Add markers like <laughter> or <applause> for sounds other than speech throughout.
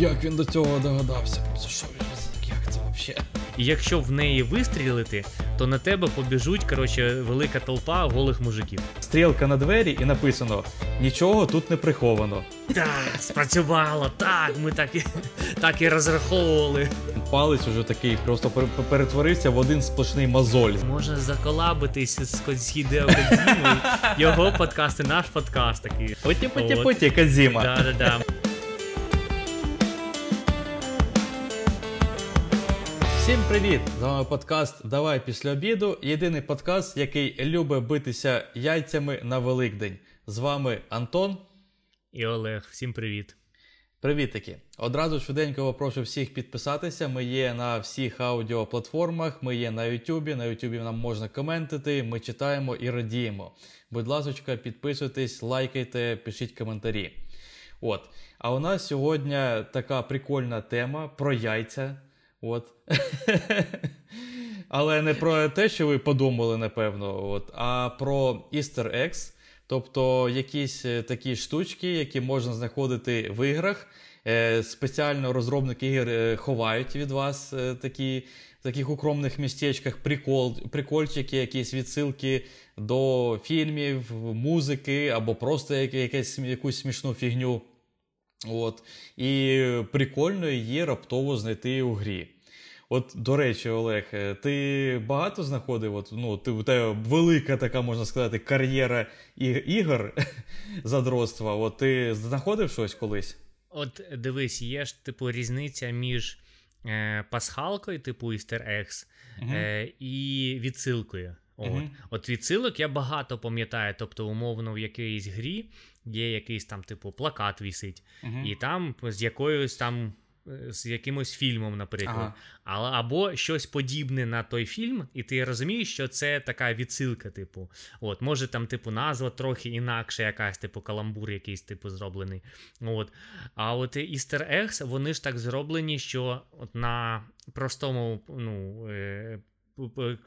Як він до цього догадався? Просто що він як це взагалі? І якщо в неї вистрілити, то на тебе побіжуть коротше, велика толпа голих мужиків. Стрілка на двері і написано: нічого тут не приховано. Так, спрацювало, так, ми так і, так і розраховували. Палець уже такий просто перетворився в один сплошний мозоль. Можна заколабитись з, Хідео Кодзімою. Його подкаст і наш подкаст такий. Путі путі От. путі, Казіма. Да-да-да. Всім привіт! З вами подкаст Давай після обіду. Єдиний подкаст, який любить битися яйцями на Великдень. З вами Антон. І Олег, всім привіт. Привітики! Одразу швиденько попрошу всіх підписатися. Ми є на всіх аудіоплатформах, ми є на Ютубі. На Ютубі нам можна коментити, ми читаємо і радіємо. Будь ласка, підписуйтесь, лайкайте, пишіть коментарі. От. А у нас сьогодні така прикольна тема про яйця. От. <laughs> Але не про те, що ви подумали, напевно, от, а про Easter eggs, тобто якісь е, такі штучки, які можна знаходити в іграх. Е, Спеціально розробники ігор е, ховають від вас такі, в таких укромних містечках прикол, прикольчики, якісь відсилки до фільмів, музики або просто якесь, якусь смішну фігню. От. І прикольно її раптово знайти у грі. От, до речі, Олег, е, ти багато знаходив? От, ну, ти, у тебе велика така, можна сказати, кар'єра ігор <laughs> задротства. От ти знаходив щось колись? От дивись, є ж типу різниця між е, пасхалкою, типу Easter Eggs, е, і відсилкою. От. Мгм. От відсилок я багато пам'ятаю, тобто, умовно, в якійсь грі є якийсь там, типу, плакат вісить, і там з якоюсь там. З якимось фільмом, наприклад, Ага. Або щось подібне на той фільм, і ти розумієш, що це така відсилка, типу. От, може там, типу, назва трохи інакше, якась, типу, каламбур якийсь, типу, зроблений. От. А от Easter Eggs, вони ж так зроблені, що от на простому, ну. Е-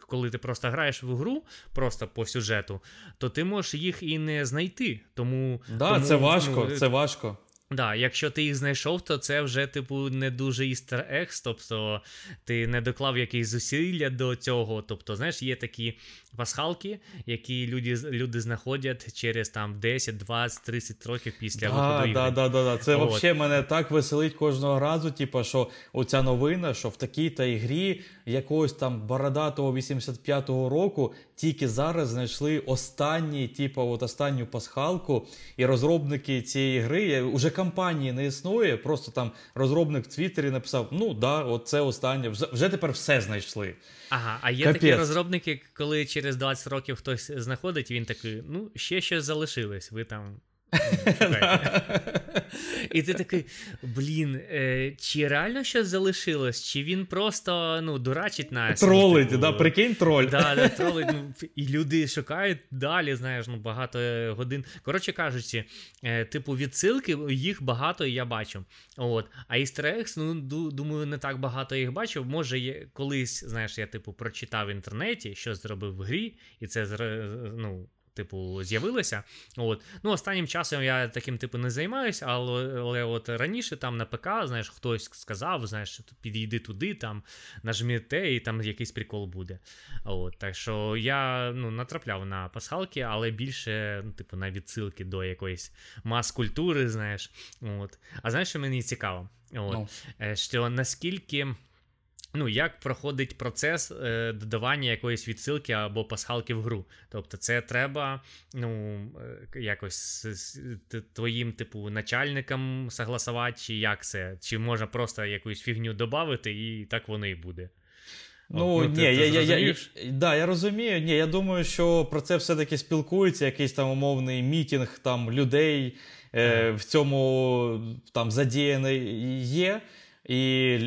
коли ти просто граєш в гру, просто по сюжету, то ти можеш їх і не знайти. Тому, Да, тому це важко, ну, це важко. Да, якщо ти їх знайшов, то це вже, типу, не дуже easter eggs, тобто ти не доклав якісь зусилля до цього. Тобто, знаєш, є такі пасхалки, які люди, люди знаходять через там 10, 20, 30 років після Да, виходу да, ігри. да, да, да. Це От. взагалі мене так веселить кожного разу. Типу, що оця новина, що в такій та ігрі якогось там бородатого 85-го року тільки зараз знайшли останній, типу, от останню пасхалку, і розробники цієї гри уже кампанії не існує. Просто там розробник в Твіттері написав: ну да, от це останнє. Вже, вже тепер все знайшли. Ага, а є Капець. такі розробники, коли через 20 років хтось знаходить, він такий, ну, ще щось залишилось, ви там. Ну, шукайте». І ти такий, блін, е, чи реально щось залишилось, чи він просто ну, дурачить нас? ну, Тролить, типу, да, прикинь, троль. Да, да, тролить, ну, і люди шукають далі, знаєш, ну багато е, годин. Коротше кажучи, е, типу, відсилки, їх багато я бачу. От. А eggs, ну, ду- думаю, не так багато їх бачив. Може, є, колись, знаєш, я типу прочитав в інтернеті, що зробив в грі, і це ну. Типу, з'явилося. От. Ну, останнім часом я таким типу не займаюся, але, але от раніше там на ПК, знаєш, хтось сказав, знаєш, підійди туди, там, нажми те, і там якийсь прикол буде. От, так що я ну, натрапляв на пасхалки, але більше, ну, типу, на відсилки до якоїсь мас-культури, знаєш. От. А знаєш, що мені цікаво? От, Ну. е, Що наскільки. Ну, як проходить процес е, додавання якоїсь відсилки або пасхалки в гру? Тобто, це треба ну, е, якось з, з твоїм, типу, начальникам согласувати, чи як це? Чи можна просто якусь фігню додати, і так воно і буде? Ну, От, ні, ти- я, ти я, я, я, да, я розумію. Ні, я думаю, що про це все-таки спілкується, якийсь там умовний мітінг там людей е, в цьому там задіяний є. І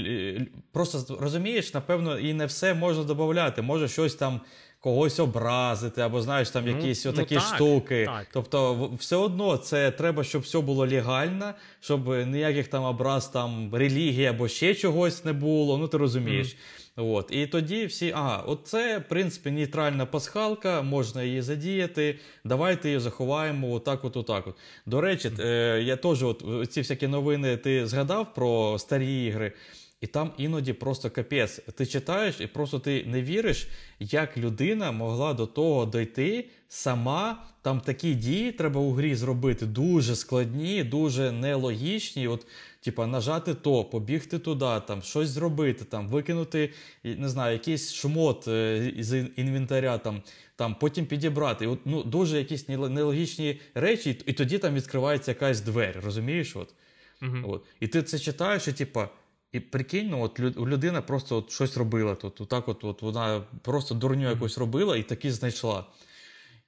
просто розумієш, напевно, і не все можна додати. Може щось там когось образити, або знаєш, там Ну, якісь ну, отакі так, штуки. так. Тобто, все одно це треба, щоб все було легально, щоб ніяких там образ, там релігії або ще чогось не було. Ну ти розумієш. От, і тоді всі, ага, от це, в принципі, нейтральна пасхалка, можна її задіяти. Давайте її заховаємо отак, от, отак. От. До речі, е, я теж, от ці всякі новини, ти згадав про старі ігри. І там іноді просто капець. Ти читаєш і просто ти не віриш, як людина могла до того дойти сама. Там такі дії треба у грі зробити дуже складні, дуже нелогічні. От, типа, нажати то, побігти туди, там щось зробити, там викинути, не знаю, якийсь шмот е, з інвентаря, там, там потім підібрати. От, ну, дуже якісь нелогічні речі, і, тоді там відкривається якась двері, розумієш? От? Мгм. От. І ти це читаєш, і типа. І прикинь, ну, от людина просто от щось робила тут. Отак от, от вона просто дурню якусь робила і таки знайшла.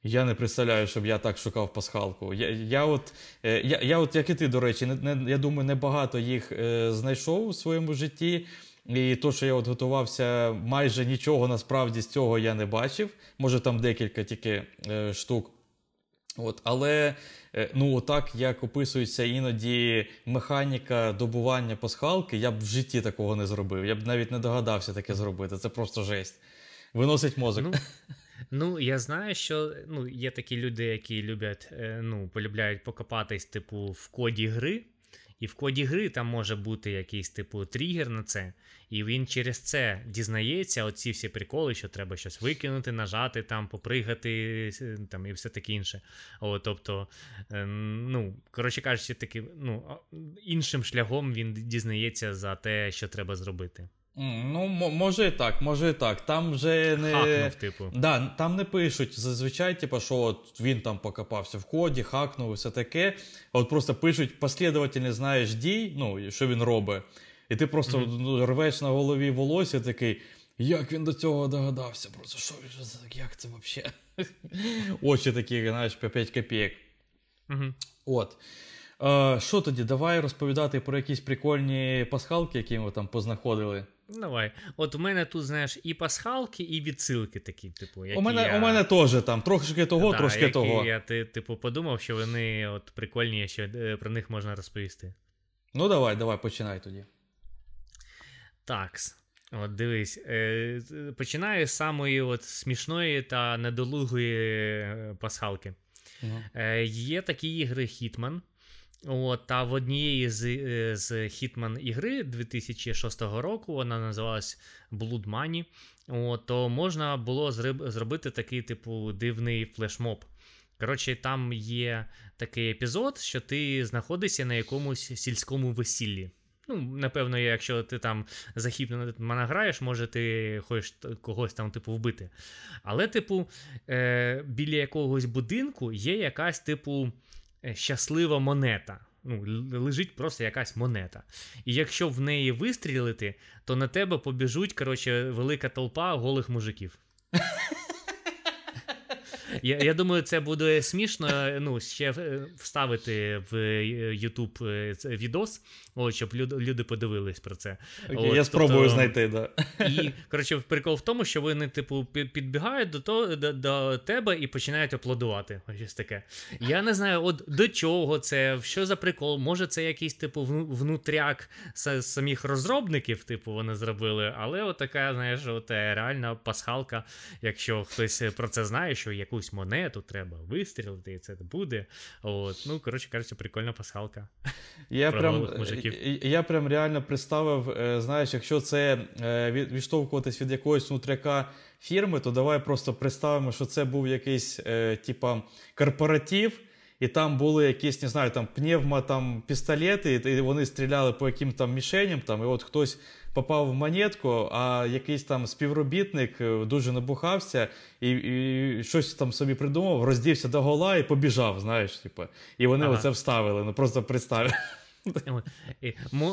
Я не представляю, щоб я так шукав пасхалку. Я, я, от, е, я, я от, як і ти, до речі, не, не, я думаю, небагато їх е, знайшов у своєму житті. І то, що я от готувався, майже нічого насправді з цього я не бачив. Може, там декілька тільки е, штук. От, але е, ну, так як описується іноді механіка добування пасхалки, я б в житті такого не зробив. Я б навіть не догадався таке зробити. Це просто жесть. Виносить мозок. Ну, ну, я знаю, що ну, є такі люди, які люблять, е, ну, полюбляють покопатись, типу, в коді гри. І в коді гри там може бути якийсь типу тригер на це, і він через це дізнається оці всі приколи, що треба щось викинути, нажати, там, попригати там, і все таке інше. О, тобто, е, ну, коротше кажучи, таки, ну, іншим шляхом він дізнається за те, що треба зробити. Ну, мо- може і так, може і так. Там вже не. Хакнув, типу. Да, там не пишуть зазвичай, типу, що от він там покопався в коді, хакнув і все таке. А От просто пишуть послідовательні, знаєш, дій, ну, що він робить. І ти просто ну, рвеш на голові волосся такий. Як він до цього догадався? Просто що він же як це взагалі? <laughs> Очі такі, знаєш, по 5 копійок. Угу. От. Е, що тоді? Давай розповідати про якісь прикольні пасхалки, які ми там познаходили. Давай. От у мене тут, знаєш, і пасхалки, і відсилки такі, типу. Які У мене, я... у мене теж там трошки того, Да, трошки які того. Я ти, типу, подумав, що вони от прикольні, що е, про них можна розповісти. Ну давай, давай, починай тоді. Такс. От дивись, е, починаю з самої от смішної та недолугої е, пасхалки. Е, є такі ігри Hitman. От, та в однієї з, е, з Hitman ігри 2006 року вона називалась Blood Money. От, то можна було зробити такий, типу, дивний флешмоб. Коротше, там є такий епізод, що ти знаходишся на якомусь сільському весіллі. Ну, напевно, якщо ти там за Hitman граєш, може ти хочеш когось там, типу, вбити. Але, типу, е, біля якогось будинку є якась, типу, щаслива монета. Ну, лежить просто якась монета. І якщо в неї вистрілити, то на тебе побіжуть, коротше, велика толпа голих мужиків. Я, я думаю, це буде смішно. Ну, ще е, вставити в е, YouTube е, відос, от, щоб люди, подивились про це. Окей, От, я спробую тобто- знайти, да. І коротше, прикол в тому, що вони, типу, підбігають до то, до, до тебе і починають аплодувати. Ось Щось таке. Я не знаю, от до чого це, що за прикол. Може, це якийсь типу внутряк самих розробників, типу, вони зробили, але от така, знаєш, от е, реальна пасхалка. Якщо хтось про це знає, що якусь монету треба вистрілити, і це буде. От, ну, коротше кажучи, прикольна пасхалка. Я Про прям, мужиків. Е, я прям реально представив, е, знаєш, якщо це е, від- відштовхуватись від якогось внутряка фірми, то давай просто представимо, що це був якийсь, е, типа, корпоратив. І там були якісь, не знаю, там пневмо, там пістолети, і вони стріляли по яким там мішеням, там, і от хтось попав в монетку, а якийсь там співробітник дуже набухався і, і щось там собі придумав, роздівся до гола і побіжав, знаєш, типу. І вони Ага. оце вставили. Ну просто представ.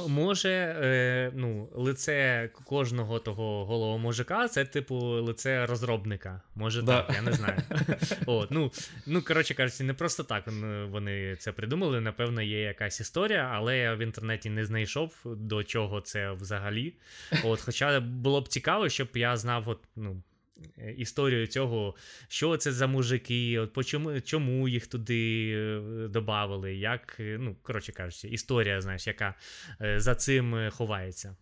Може, е, ну, лице кожного того голого мужика це, типу, лице розробника. Може Да. так, я не знаю. <laughs> От, ну, ну, коротше кажучи, не просто так вони це придумали. Напевно, є якась історія, але я в інтернеті не знайшов до чого це взагалі. От, хоча було б цікаво, щоб я знав, от, ну. Е, історію цього, що це за мужики, от почому, чому їх туди е, додавали, як, е, ну, коротше кажучи, історія, знаєш, яка за цим ховається.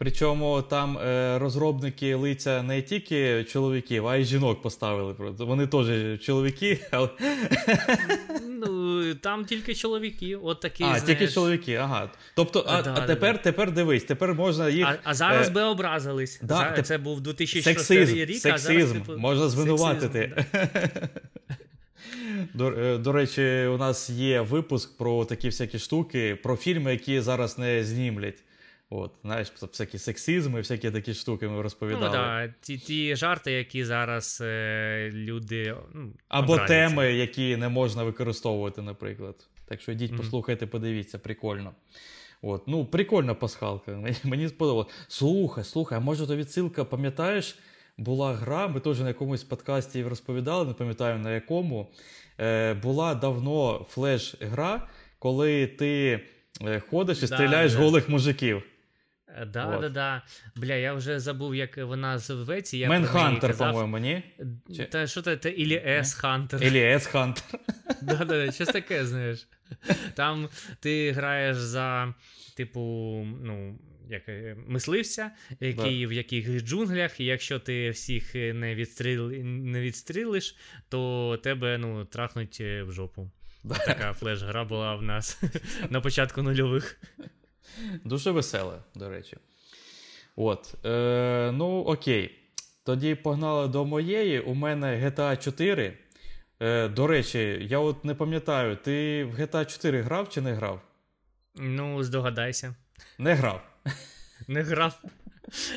Причому там е, розробники лиця не тільки чоловіків, а й жінок поставили. Вони теж чоловіки, <laughs> але. Ну, там тільки чоловіки, от такі. А, знаєш, тільки чоловіки, ага. Тобто, а, Да, а тепер, да. тепер дивись, тепер можна їх. А, а зараз е, би образились. да, За- теп- Це був 2006 Сексизм, рік, а зараз, типу, можна звинуватити. сексизм. <laughs> До, е, до речі, у нас є випуск про такі всякі штуки, про фільми, які зараз не знімлять. От, знаєш, всякі сексизми, всякі такі штуки ми розповідали. Ну, да, ті, ті жарти, які зараз е, люди. Ну, Або образяться. теми, які не можна використовувати, наприклад. Так що йдіть, Мгм. послухайте, подивіться, прикольно. От, ну, прикольна пасхалка. Мені, мені сподобалось. Слухай, слухай, а може то відсилка, пам'ятаєш, була гра, ми теж на якомусь подкасті розповідали, не пам'ятаю на якому. Е, була давно флеш-гра, коли ти е, ходиш і Да, стріляєш да. голих мужиків. Е, Да, От. да, да. Бля, я вже забув, як вона зветься. Я Менхантер, казав. по-моєму, ні? Чи- Та що це, це Ілі С Хантер. Еліес <laughs> Хантер. Да, да, щось таке, знаєш. Там ти граєш за, типу, ну, як е, мисливця, який в якихось джунглях, і якщо ти всіх е, не, відстріл... не відстрілиш, то тебе ну, трахнуть е, в жопу. Така флеш-гра була в нас <laughs> на початку нульових. Дуже веселе, до речі. От. Е, ну, окей. Тоді погнали до моєї. У мене GTA 4. Е, до речі, я от не пам'ятаю, ти в GTA 4 грав чи не грав? Ну, здогадайся. Не грав. Не грав.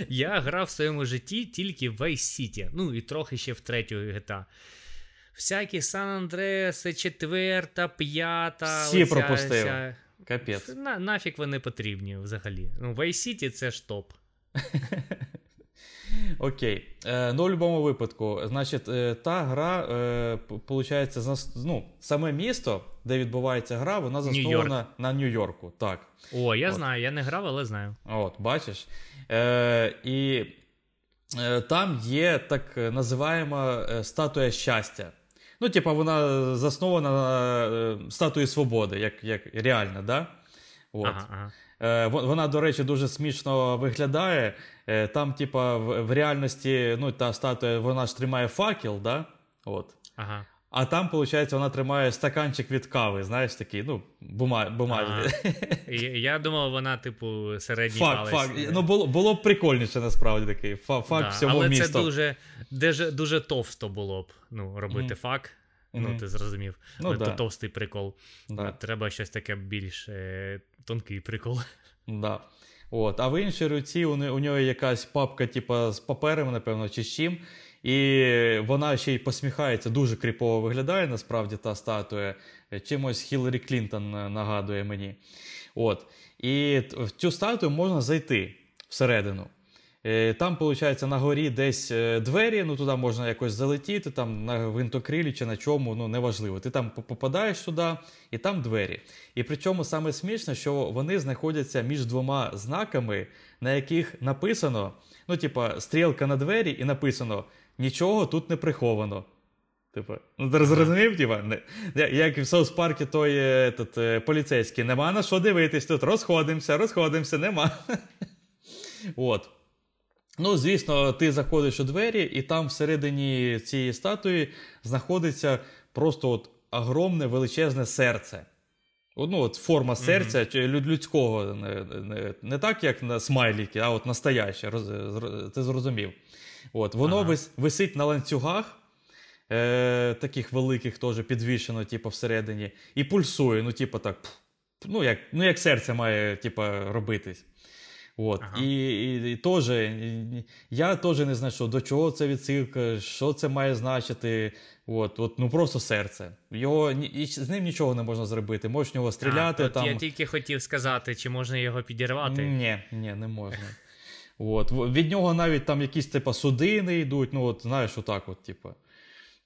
Я грав в своєму житті тільки в Vice City, ну і трохи ще в третю GTA. Всякі Сан Андреаси, четверта, п'ята. Всі оця пропустив. вся- Капець. На, нафіг вони потрібні взагалі. Ну, Vice City це ж топ. <laughs> Окей. Е, ну, в будь-якому випадку, значить, е, та гра, е, получається, зас- ну, саме місто, де відбувається гра, вона заснована на Нью-Йорку. Так. О, я От. знаю, я не грав, але знаю. От, бачиш. Е, і е, там є так називаєма е, статуя щастя. Ну, типа, вона заснована на е, статуї свободи, як, як реальна, да? От. Ага, ага. Е, Вона, до речі, дуже смішно виглядає. Е, Там, типа, в, в реальності, ну, та статуя, вона ж тримає факел, да? От. ага. А там, виходить, вона тримає стаканчик від кави, знаєш, такий, ну, бума, бумажний. Я, я думав, вона, типу, середній Факт, палець. факт. Ну, було, було б прикольніше, насправді такий. Фа- Факт Да, всьому але місту. це дуже, дуже, товсто було б ну, робити Мгм. фак. Мгм. Ну, ти зрозумів. Ну, Це да. товстий прикол. Да. Треба щось таке більш е, тонкий прикол. Да. От. А в іншій руці у, у нього якась папка, типа, з паперами, напевно, чи з чим. І вона ще й посміхається, дуже кріпово виглядає насправді та статуя. Чимось Хіларі Клінтон е, нагадує мені. От. І в цю статую можна зайти всередину. Е, Там, виходить, на горі десь е, двері, ну туди можна якось залетіти, там на гвинтокрилі чи на чому, ну неважливо. Ти там попадаєш туди, і там двері. І причому саме смішне, що вони знаходяться між двома знаками, на яких написано: ну, типа, стрілка на двері, і написано: нічого тут не приховано. Типа, ну зрозумів, не, як в Соус Паркі той е, этот, е, поліцейський, нема на що дивитись тут, розходимося, розходимося, нема. <laughs> От. Ну, звісно, ти заходиш у двері, і там всередині цієї статуї знаходиться просто от огромне величезне серце. Ну, от форма серця люд- людського, не, не, не так, як на смайліки, а от настояще. Роз, ти зрозумів. От, воно Ага. вис, висить на ланцюгах, е, таких великих теж підвішено, типу, всередині, і пульсує, ну, типу, так. Ну, як, ну, як серце має, типу, робитись. От. Ага. І, і, і теж, я теж не знайшов, до чого це відсилка, що це має значити. От, от, ну просто серце. Його, і з ним нічого не можна зробити. Можеш в нього стріляти. А, там... Я тільки хотів сказати, чи можна його підірвати. Ні, ні, не можна. От. Від нього навіть там якісь типа судини йдуть, ну от знаєш, отак, от,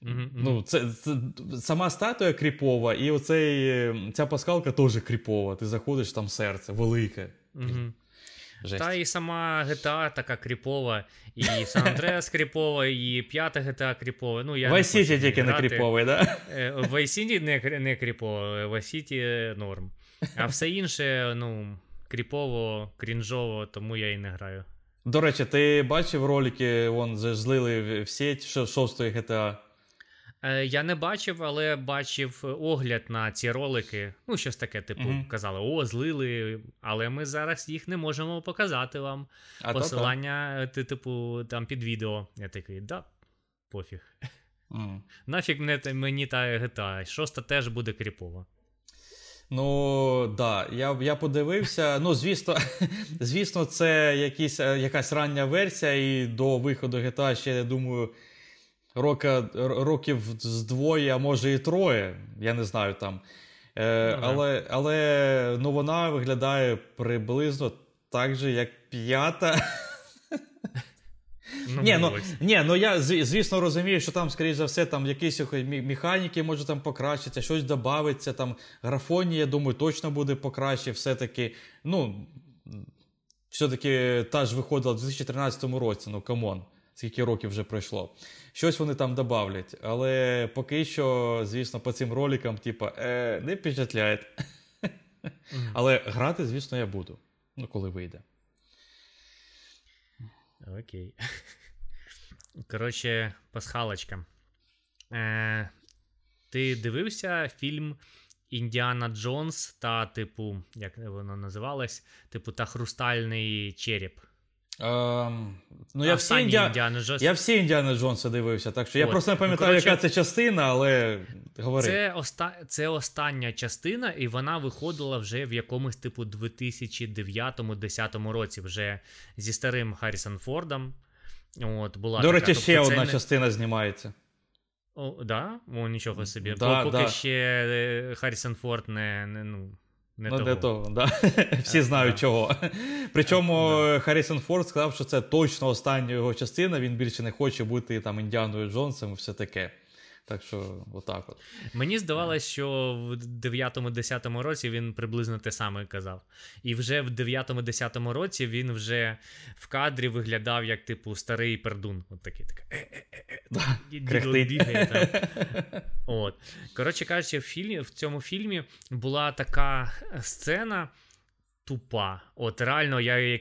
мгм. Ну, це, це сама статуя кріпова, і оцей, е, ця паскалка теж кріпова. Ти заходиш там серце, велике. Жесть. Та і сама GTA така кріпова, і San Andreas кріпова, і п'ята GTA кріпова. Ну, я Vice City тільки не кріповий, да? Е, Vice City не, не кріпово, Vice City норм. А все інше, ну, кріпово, крінжово, тому я і не граю. До речі, ти бачив ролики, вон злили в сеть шостої GTA? Е, я не бачив, але бачив огляд на ці ролики. Ну, щось таке, типу, mm-hmm. казали: о, злили, але ми зараз їх не можемо показати вам. А Посилання, ти, типу, там під відео. Я такий, да, пофіг. Mm. Нафіг мені, мені та GTA. Шоста теж буде кріпова. Ну, да, я я подивився. Ну, звісно, <laughs> звісно, це якісь, е, якась рання версія, і до виходу GTA ще, я думаю, рока, років з двоє, а може і троє. Я не знаю там. Е, ну, Але але ну, вона виглядає приблизно так же, як п'ята. <laughs> Ну, ні, ну, ні, ну я звісно розумію, що там, скоріш за все, там якісь механіки може там покращиться, щось додається, там графонія, я думаю, точно буде покраще. Все-таки, ну, все-таки та ж виходила в 2013 році, ну come on, скільки років вже пройшло. Щось вони там додавлять. Але поки що, звісно, по цим роликам, типа, е, не впечатляє. <laughs> Mm. Але грати, звісно, я буду. Ну, коли вийде. Окей. <laughs> Коротше, пасхалочка. Е, Ти дивився фільм Індіана Джонс та, типу, як воно називалось? Типу, та Хрустальний череп. Ем, ну, я всі, Індіа... Індіана Джонс... я всі Індіана Джонса дивився, так що От. я просто не пам'ятаю, Короче, яка це частина, але говори. Це оста... це остання частина, і вона виходила вже в якомусь типу 2009-10 році, вже зі старим Харрісон Фордом. От, була До речі, ще тобто, одна не... частина знімається. О, да? О, нічого собі. Да, Поки да. ще е, Харрісон Форд не, не ну. Не ну, того. не того, да. <laughs> Всі знають чого. Причому да. Харрісон Форд сказав, що це точно остання його частина. Він більше не хоче бути там Індіаною Джонсом і все таке. Так що, отак от. Мені здавалося, що в 9-10 році він приблизно те саме казав. І вже в 9-10 році він вже в кадрі виглядав як, типу, старий пердун. От такий такий. <laughs> От. Коротше кажучи, в фільмі, в цьому фільмі була така сцена. Тупа. От реально, я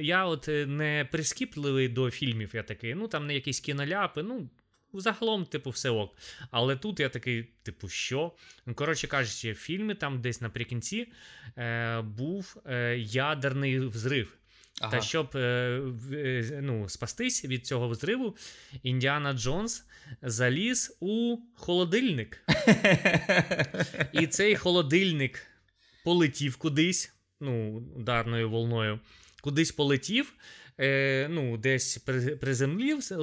я от не прискіпливий до фільмів. Я такий, ну там не якісь кіноляпи, ну Загалом, типу, все ок. Але тут я такий, типу, що? Ну, коротше кажучи, в фільмі там десь наприкінці е, був е, ядерний взрив. Ага. Та щоб е, е, ну, спастись від цього взриву, Індіана Джонс заліз у холодильник. <laughs> І цей холодильник полетів кудись, ну, ударною волною, кудись полетів е, ну, десь приземлився,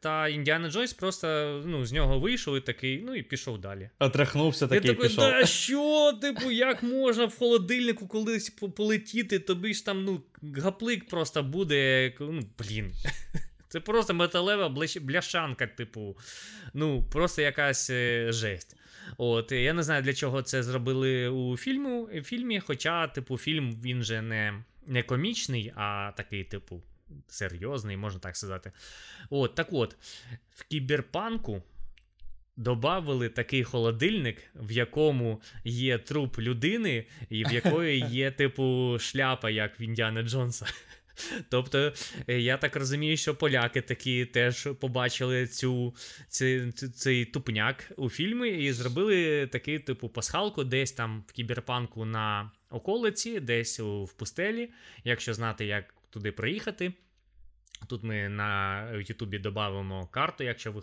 та Індіана Джойс просто ну, з нього вийшов і такий, ну і пішов далі. Отрахнувся такий Я такий, пішов. Да що, типу, як можна в холодильнику колись полетіти, тобі ж там ну, гаплик просто буде. ну, Блін. <laughs> Це просто металева бляшанка, типу, ну, просто якась е, жесть. От, Я не знаю, для чого це зробили у фільму, фільмі, хоча, типу, фільм він же не не комічний, а такий, типу, серйозний, можна так сказати. От, Так от, в кіберпанку додали такий холодильник, в якому є труп людини, і в якої <laughs> є, типу, шляпа, як в Індіана Джонса. <laughs> Тобто, е, я так розумію, що поляки такі теж побачили цю, цей, цей тупняк у фільмі і зробили такий типу пасхалку десь там в кіберпанку на околиці, десь в пустелі, якщо знати, як туди приїхати. Тут ми на Ютубі додамо карту, якщо ви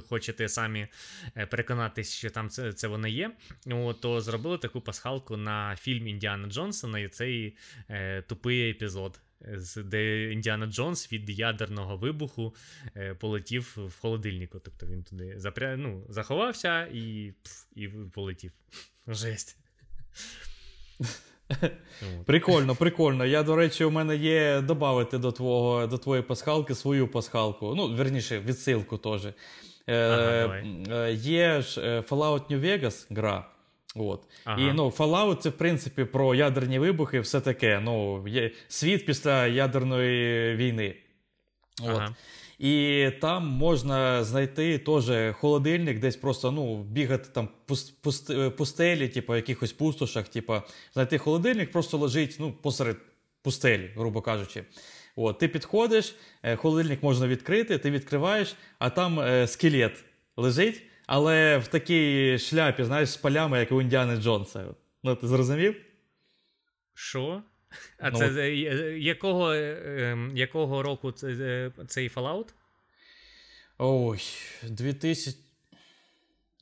хочете самі е, переконатися, що там це це воно є. То зробили таку пасхалку на фільм Індіана Джонса на цей е, тупий епізод де Індіана Джонс від ядерного вибуху е, полетів в холодильнику. Тобто він туди запря... ну, заховався і і полетів. <laughs> Жесть. <laughs> Прикольно, прикольно. Я, до речі, у мене є додати до твого, до твоєї пасхалки свою пасхалку. Ну, верніше, відсилку теж. Е, ага, е, Є ж Fallout New Vegas гра. От. Ага. І ну, Fallout це в принципі про ядерні вибухи, все таке. Ну, є Світ після ядерної війни. От. Ага. І там можна знайти теж холодильник, десь просто ну, бігати там пуст, пуст, пустелі, типу, якихось пустошах, типу, знайти холодильник, просто лежить ну, посеред пустелі, грубо кажучи. От, Ти підходиш, е, холодильник можна відкрити, ти відкриваєш, а там е, скелет лежить, але в такій шляпі, знаєш, з полями, як у Індіани Джонса. Ну, ти зрозумів? Що? А ну, це от... Е, якого ем, якого року цей Fallout? Ой, 2000.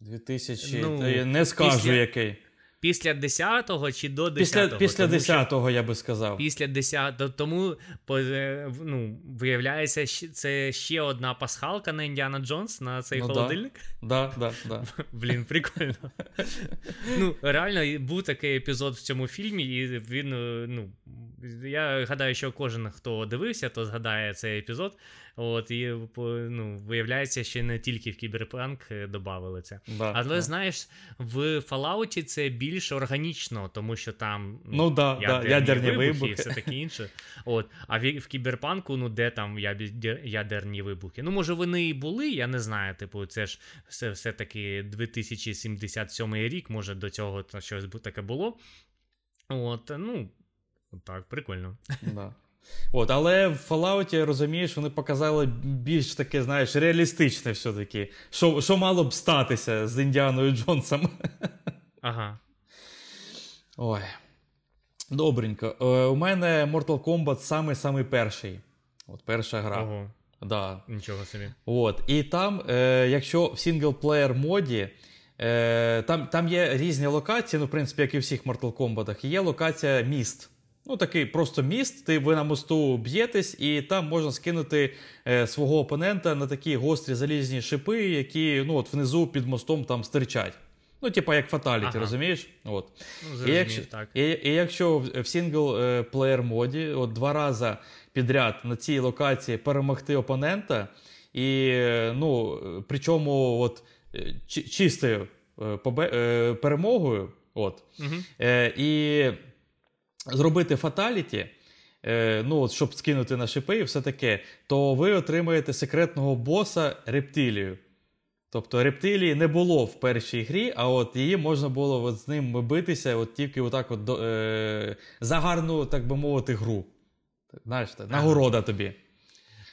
2000. Ну, не скажу після... який. Після 10-го чи до 10-го? Після після 10-го, я би сказав. Після 10-го. Тому е, ну, виявляється, це ще одна пасхалка на Індіана Джонс на цей ну, холодильник. Да, да, да, <laughs> Блін, прикольно. Ну, Реально, був такий епізод в цьому фільмі, і він. Е, ну, Я гадаю, що кожен, хто дивився, то згадає цей епізод. От, І ну, виявляється, що не тільки в Кіберпанк е, додавали це. Да, Але да. знаєш, в Fallout це більш органічно, тому що там ну, да, ядерні, да, ядерні вибухи, вибухи і все таке інше. От. А в, в Кіберпанку, ну де там ядерні вибухи? Ну, може, вони і були, я не знаю. Типу, це ж все, все-таки 2077 рік, може, до цього щось таке було. От, ну, так, прикольно. Да. От, Але в Fallout, розумієш, вони показали більш таке, знаєш, реалістичне все-таки. Що що мало б статися з Індіаною Джонсом. <laughs> Ага. Ой. Добренько. Е, у мене Mortal Kombat самий-самий перший. От Перша гра. Ого. Да. Нічого собі. От. І там, е, якщо в single-player моді, е, там там є різні локації, ну, в принципі, як і в всіх Mortal Kombat, є локація міст. Ну, такий просто міст, ти ви на мосту б'єтесь, і там можна скинути е, свого опонента на такі гострі залізні шипи, які ну, от внизу під мостом там стирчать. Ну, типа як fatality, ага. розумієш? От. Ну, і, якщо, так. І, і якщо в single-player моді от два рази підряд на цій локації перемогти опонента, і ну, причому от, чистою е, перемогою, от, угу. і зробити fatality, е, ну, от, щоб скинути на шипи і все таке, то ви отримаєте секретного боса рептилію. Тобто рептилії не було в першій грі, а от її можна було от з ним битися от тільки отак от, е, за гарну, так би мовити, гру. Знаєш, нагорода тобі.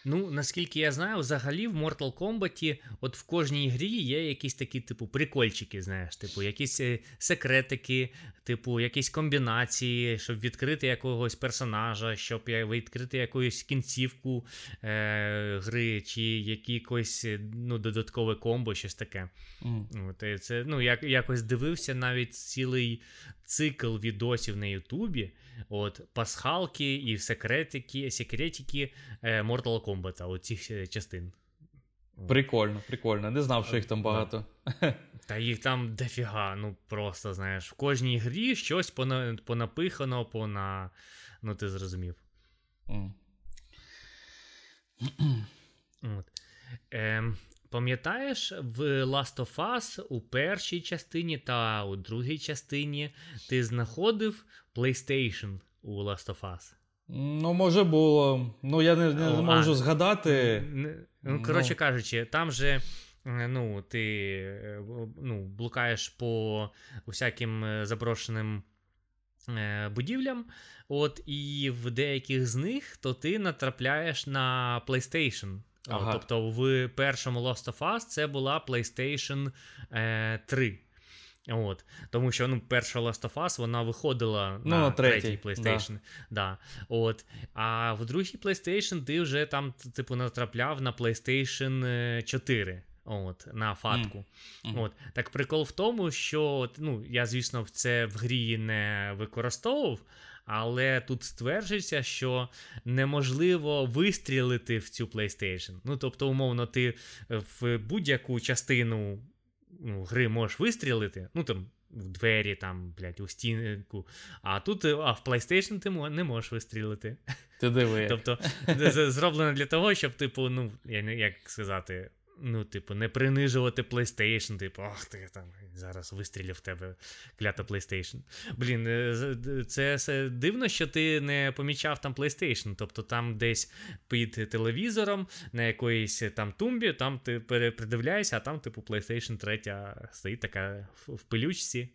Ну, наскільки я знаю, взагалі в Mortal Kombat от в кожній грі є якісь такі, типу, прикольчики, знаєш, типу, якісь е, секретики, типу, якісь комбінації, щоб відкрити якогось персонажа, щоб відкрити якусь кінцівку е- гри, чи якийсь е, ну, додаткове комбо, щось таке. Mm. От, це, ну, як, Якось дивився навіть цілий цикл відосів на Ютубі. От, Пасхалки і секретики секретики е, Mortal Kombat, от цих е, частин. Прикольно, прикольно. Не знав, що їх там багато. Та їх там дофіга, ну просто знаєш, в кожній грі щось понапихано, пона. Ну, ти зрозумів. Mm. От. Ем, Пам'ятаєш, в Last of Us у першій частині та у другій частині ти знаходив PlayStation у Last of Us? Ну, може було. Ну, я не, не О, можу а, згадати. Ну, Коротше ну. кажучи, там же. Е, ну, ти е, ну, блукаєш по всяким е, заброшеним будівлям, от, і в деяких з них то ти натрапляєш на PlayStation. Ага. Тобто в першому Lost of Us це була PlayStation е, 3. От. Тому що ну, перша Last of Us вона виходила ну, на третій PlayStation. Да. Да. От. А в другій PlayStation ти вже там, типу, натрапляв на PlayStation 4. От, на фатку. Mm. От. Так прикол в тому, що ну, я, звісно, це в грі не використовував, але тут стверджується, що неможливо вистрілити в цю PlayStation. Ну, тобто, умовно, ти в будь-яку частину ну, гри можеш вистрілити, ну там. В двері, там, блядь, у стінку. А тут а в PlayStation ти не можеш вистрілити. Ти диви. Тобто зроблено для того, щоб, типу, ну, я не як сказати, ну, типу, не принижувати PlayStation, типу, ах, ти там зараз вистрілив в тебе клята PlayStation. Блін, е, це, це дивно, що ти не помічав там PlayStation. Тобто там десь під телевізором, на якоїсь там тумбі, там ти придивляєшся, а там, типу, PlayStation 3 стоїть така в пилючці.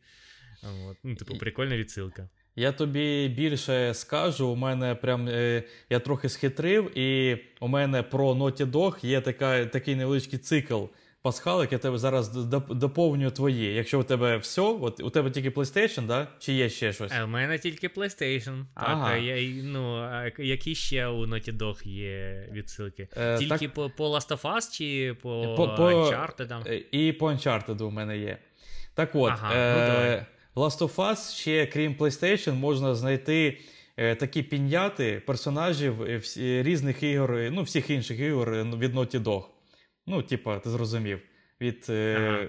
От. Ну, Типу, прикольна відсилка. Я тобі більше скажу, у мене прям е, я трохи схитрив, і у мене про Naughty Dog є така, такий невеличкий цикл пасхалок, я тебе зараз доповню твої. Якщо у тебе все, от у тебе тільки PlayStation, да? чи є ще щось? Е, у мене тільки PlayStation. Ага. Так, я, ну, які ще у Naughty Dog є відсилки? Е, тільки так... по, по Last of Us чи по, по, по Uncharted? Е, і по Uncharted у мене є. Так от. Ага, е, ну, Last of Us ще, крім PlayStation, можна знайти е, такі піньяти персонажів е, всі, різних ігор, е, ну, всіх інших ігор е, від Naughty Dog. Ну, типа, ти зрозумів. Від е, ага.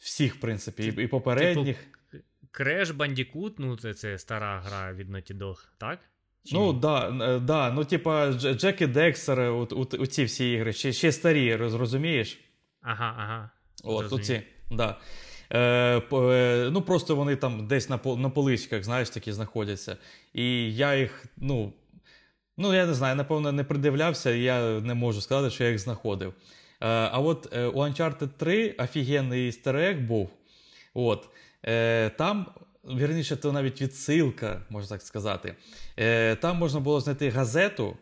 всіх, в принципі, і, і попередніх. Типу, Crash Bandicoot, ну, це, це стара гра від Naughty Dog, так? Чи ну, да, да, ну, типа, Джекі Декстер, у, у, у ці всі ігри, ще ще старі, розумієш? Ага, ага. От, оці, да. Е, е, ну Просто вони там десь на на поличках, знаєш, такі знаходяться. І я їх, ну, ну я не знаю, напевно, не придивлявся, і я не можу сказати, що я їх знаходив. Е, а от у Uncharted 3 офігенний істерек був. От, Там. Вірніше, то навіть відсилка, можна так сказати. Е, Там можна було знайти газету,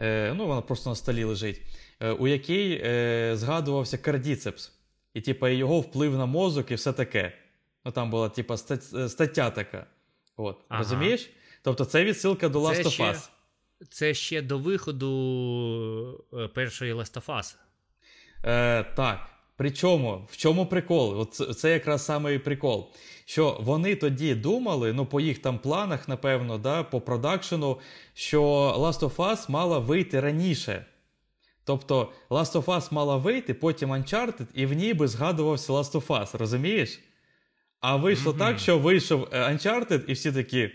е, ну вона просто на столі лежить, е, у якій е, згадувався кардіцепс. І, типа, його вплив на мозок і все таке. Ну там була, типа, стаття така. От, ага. Розумієш? Тобто це відсилка до Last of Us. Це ще до виходу е, першої Last of Us. Е, Так. Причому, в чому прикол? От Це, якраз саме прикол. Що вони тоді думали, ну по їх там планах, напевно, да, по продакшену, що Last of Us мала вийти раніше. Тобто Last of Us мала вийти, потім Uncharted, і в ній би згадувався Last of Us, розумієш? А вийшло mm-hmm. так, що вийшов е, Uncharted, і всі такі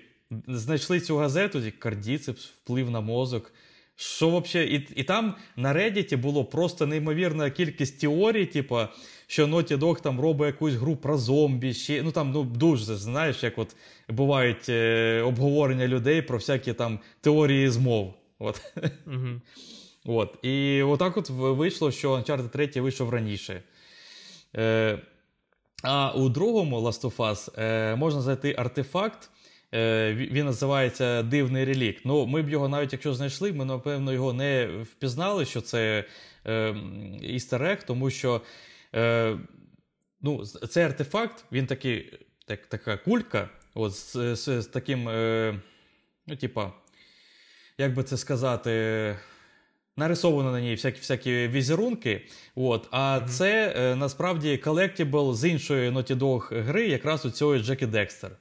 знайшли цю газету, кардіцепс, вплив на мозок. Що вообще? І і там на Reddit було просто неймовірна кількість теорій, типу, що Naughty Dog там робить якусь гру про зомбі. ще, Ну там ну, дуже знаєш, як от бувають е, обговорення людей про всякі там теорії змов. От. Mm-hmm. От. І отак от вийшло, що Uncharted 3 вийшов раніше. Е, А у другому Last of Us е, можна знайти артефакт. Е, Він називається Дивний релікт. Ну, Ми б його навіть якщо знайшли, ми, напевно, його не впізнали, що це е, істерек, тому що е, ну, цей артефакт, він такий, так, така кулька, от, з, з, з таким, е, ну, типа, як би це сказати нарисовано на ній всякі всякі візерунки. От, А mm-hmm. це е, насправді колектібл з іншої Naughty Dog гри, якраз у цього Джекі Декстер.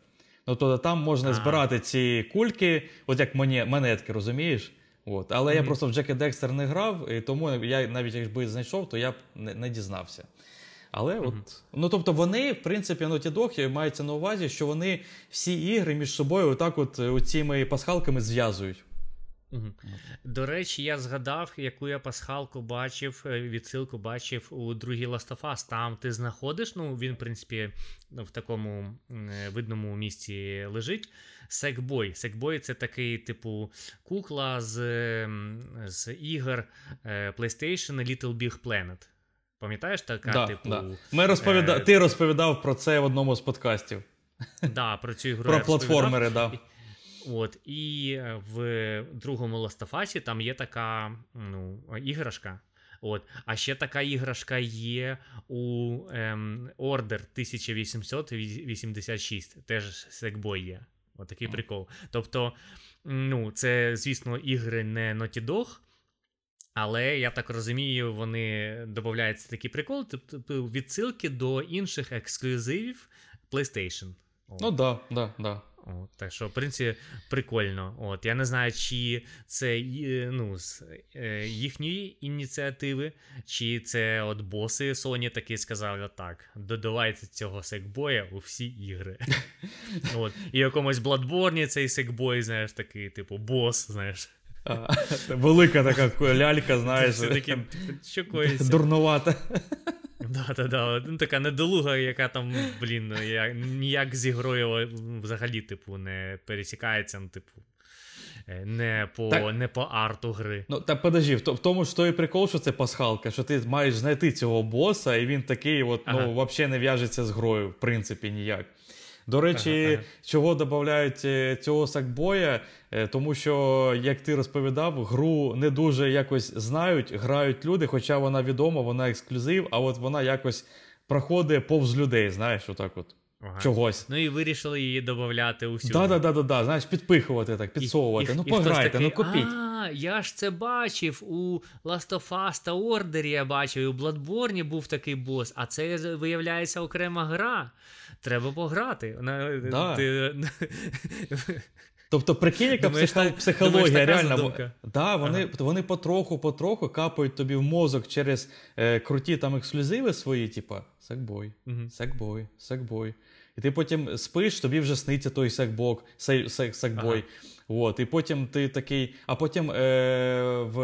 Ну, тобто там можна збирати ці кульки, от як монетки, розумієш? От. Але mm-hmm. я просто в Джекі Декстер не грав, і тому я навіть якби знайшов, то я б не, не дізнався. Але mm-hmm. от, ну тобто вони, в принципі, Naughty Dog мається на увазі, що вони всі ігри між собою отак от цими пасхалками зв'язують. Угу. До речі, я згадав, яку я пасхалку бачив, е, відсилку бачив у другій Us. Там ти знаходиш, ну він, в принципі, в такому е, видному місці лежить. Секбой. Секбой це такий, типу, кукла з з ігор е, PlayStation Little Big Planet. Пам'ятаєш така, да, типу. Да. Ми розповіда... Е... Ти розповідав про це в одному з подкастів. Да, Про цю ігру. Про платформери, так. Да. От, І е, в другому Last of Us і там є така ну, іграшка. От. А ще така іграшка є у ем, Order 1886, теж Sackboy є. Отакий прикол. Тобто, ну, це, звісно, ігри не Naughty Dog, але я так розумію, вони додаються такий прикол, тобто відсилки до інших ексклюзивів PlayStation. От. Ну, да, да, да. От, Так що, в принципі, прикольно. От, Я не знаю, чи це ну, з е, їхньої ініціативи, чи це от боси Sony таки сказали так: додавайте цього секбоя у всі ігри. <laughs> От, І в якомусь Bloodborne цей секбой, знаєш, такий, типу, бос, знаєш. <laughs> Велика така лялька, знаєш. Дурнувата. Да, да, да. Ну, така недолуга, яка там, блін, ніяк зі грою взагалі, типу, не пересікається, ну, типу. Е, не по так, не по арту гри. Ну, та подожди, в, в тому ж той прикол, що це пасхалка, що ти маєш знайти цього боса, і він такий, от, ну, ага. ну, взагалі не в'яжеться з грою, в принципі, ніяк. До речі, ага, ага. чого додають е, цього сакбоя, е, тому що, як ти розповідав, гру не дуже якось знають, грають люди, хоча вона відома, вона ексклюзив, а от вона якось проходить повз людей, знаєш, отак от. Ага. Чогось. Ну і вирішили її додати усюди. Так-да-да-да, знаєш, підпихувати так, підсовувати. І, ну, і, пограйте, такий, ну купіть. А, я ж це бачив у Last of Us та Order я бачив, і у Bloodborne був такий бос, а це виявляється окрема гра. Треба пограти. Да. Ти... Тобто, прикинь, яка думаєш, психо... психологія думаєш, реально. Да, Вони ага. вони потроху-потроху капають тобі в мозок через е, круті там ексклюзиви свої, типа секбой, секбой, секбой. І ти потім спиш, тобі вже сниться той секбок, секбой. Ага. От, І потім ти такий, а потім е, в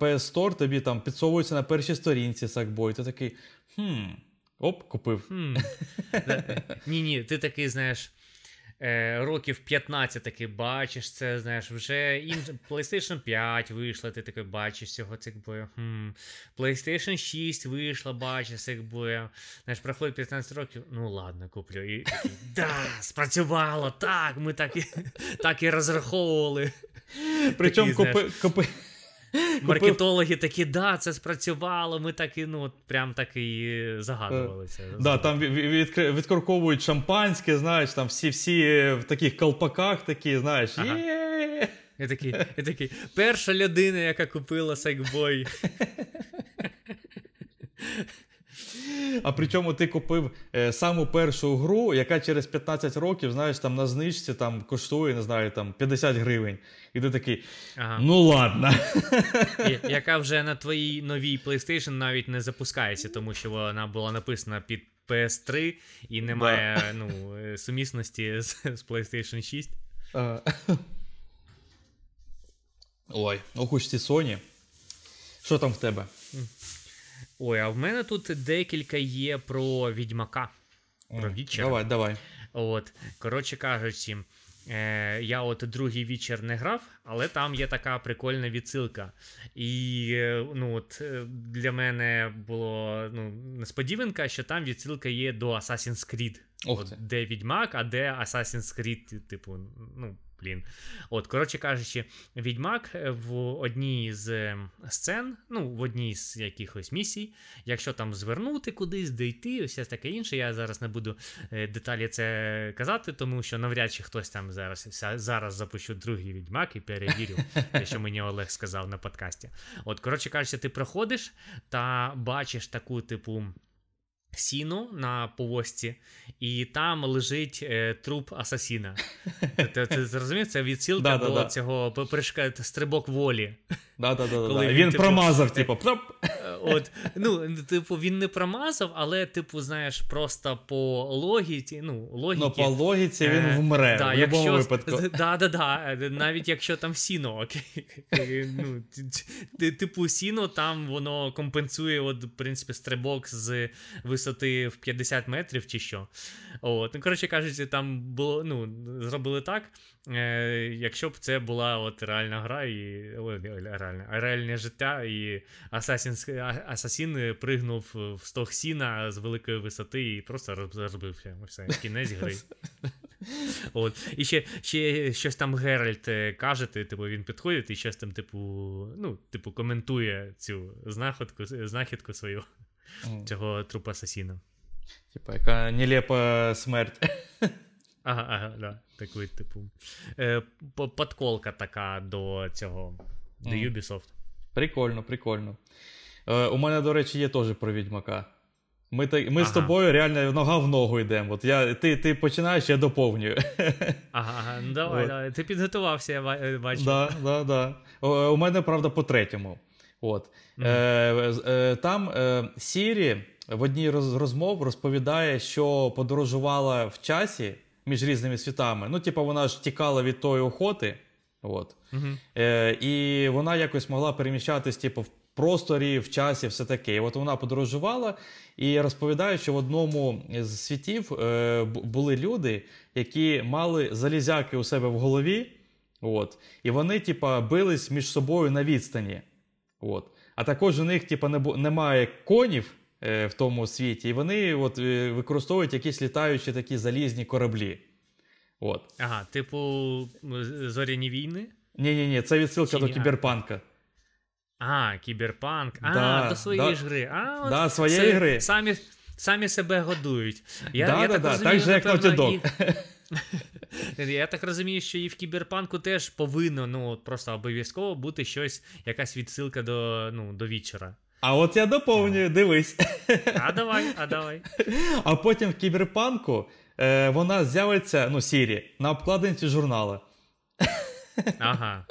PS Store тобі там підсовується на першій сторінці секбой. Ти такий. хм, Оп, купив. Ні, ні, ти такий, знаєш. Е, років 15 таки бачиш це, знаєш, вже ін... PlayStation 5 вийшла, ти таки бачиш цього цикбою. Хм. PlayStation 6 вийшла, бачиш цикбою. Знаєш, проходить 15 років, ну ладно, куплю. І такий, да, спрацювало, так, ми так і <laughs> так і розраховували. Причому купи, купи, Маркетологи такі, да, це спрацювало. Ми так і ну, прям так і загадувалися. Да, Там відкорковують шампанське, знаєш, там всі-всі в таких колпаках такі, знаєш. Ага. Я такий, я такий, перша людина, яка купила Сайкбой. <laughs> <laughs> А причому ти купив е, саму першу гру, яка через 15 років, знаєш, там на знижці там коштує, не знаю, там 50 гривень. І ти такий. Ага. Ну ладно. <laughs> Яка вже на твоїй новій PlayStation навіть не запускається, тому що вона була написана під PS3 і немає да. ну, е, сумісності з, з PlayStation 6. А. Ой, ох уж ці Sony. Що там в тебе? Ой, а в мене тут декілька є про відьмака. Про вічера. Давай, давай. От, коротше кажучи, е, я от другий вічер не грав, але там є така прикольна відсилка. І е, ну, от, е, для мене було ну, несподіванка, що там відсилка є до Assassin's Creed. От, Де Відьмак, а де Assassin's Creed, типу, ну блін. От, коротше кажучи, відьмак е, в одній з ем, сцен, ну, в одній з якихось місій, якщо там звернути кудись, дійти, все таке інше. Я зараз не буду е, деталі це казати, тому що навряд чи хтось там зараз зараз запущу другий відьмак і перевірю, те, що мені Олег сказав на подкасті. От, коротше кажучи, ти проходиш та бачиш таку, типу сіно на повозці, і там лежить е, труп асасіна. <laughs> Ти зрозумів, це відсілка до цього стрибок волі. Да, да, да, Коли Він, він типу, промазав, <laughs> типу. Е, от, ну, Типу, він не промазав, але, типу, знаєш, просто по логіці. Ну, логіки, ну по логіці він е, вмре да, в будь-якому випадку. Да, да, да, Навіть якщо там сіно, окей. ну, Типу, сіно там воно компенсує, от, в принципі, стрибок з висоти в 50 метрів чи що. От, ну, Коротше кажучи, там було, ну, зробили так. Е, Якщо б це була от реальна гра, і реальне, реальне життя, і Асасін пригнув в стог сіна з великої висоти і просто розбився. Все, кінець гри. <laughs> От. І ще ще щось там Геральт е, каже, типу, він підходить і щось там, типу, ну, типу, коментує цю знаходку, знахідку свою цього трупа Асасіна. Типа, яка нелепа смерть. <laughs> Ага, ага, да. Такий, типу. Е, Подколка така до цього. До mm. Ubisoft. Прикольно, прикольно. Е, У мене, до речі, є теж про відьмака. Ми ми ага. з тобою реально нога в ногу йдемо. От я, Ти ти починаєш, я доповнюю. <laughs> Ага, ага. ну давай, давай. Ти підготувався, я е, бачу. Да, да, да. У мене, правда, по третьому. От. Mm. Е, е, Там е, Сірі в одній з розмов розповідає, що подорожувала в часі між різними світами. Ну, типу, вона ж тікала від тої охоти, От. Угу. Е, І вона якось могла переміщатись, типу, в просторі, в часі, все таке. І от вона подорожувала і розповідає, що в одному з світів е, були люди, які мали залізяки у себе в голові. От, і вони, типа, бились між собою на відстані. От. А також у них, типа, не бу- немає конів в тому світі, і вони от, е, використовують якісь літаючі такі залізні кораблі. От. Ага, типу зоряні війни? Ні, ні, це відсилка Чи до ні? кіберпанка. А, кіберпанк. А, Да, до своєї да. ж гри. А, от Да, своєї це гри. Самі, самі себе годують. Я, Да, я да, так да, розумію, так же, як напевно, і... <laughs> Я так розумію, що і в кіберпанку теж повинно ну, просто обов'язково бути щось, якась відсилка до, ну, до вічера. А от я доповнюю, дивись. А давай, а давай. А потім в кіберпанку е, вона з'явиться, ну, Сірі, на обкладинці журнала. Ага.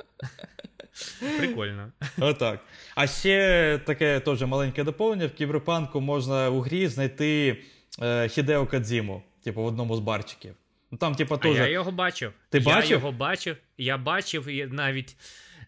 Прикольно. Отак. А ще таке теж маленьке доповнення: в кіберпанку можна у грі знайти е, Хідео Кадзіму, типу, в одному з барчиків. Ну там, типу, А я його бачив. Ти я бачив? його бачив. Я бачив і навіть.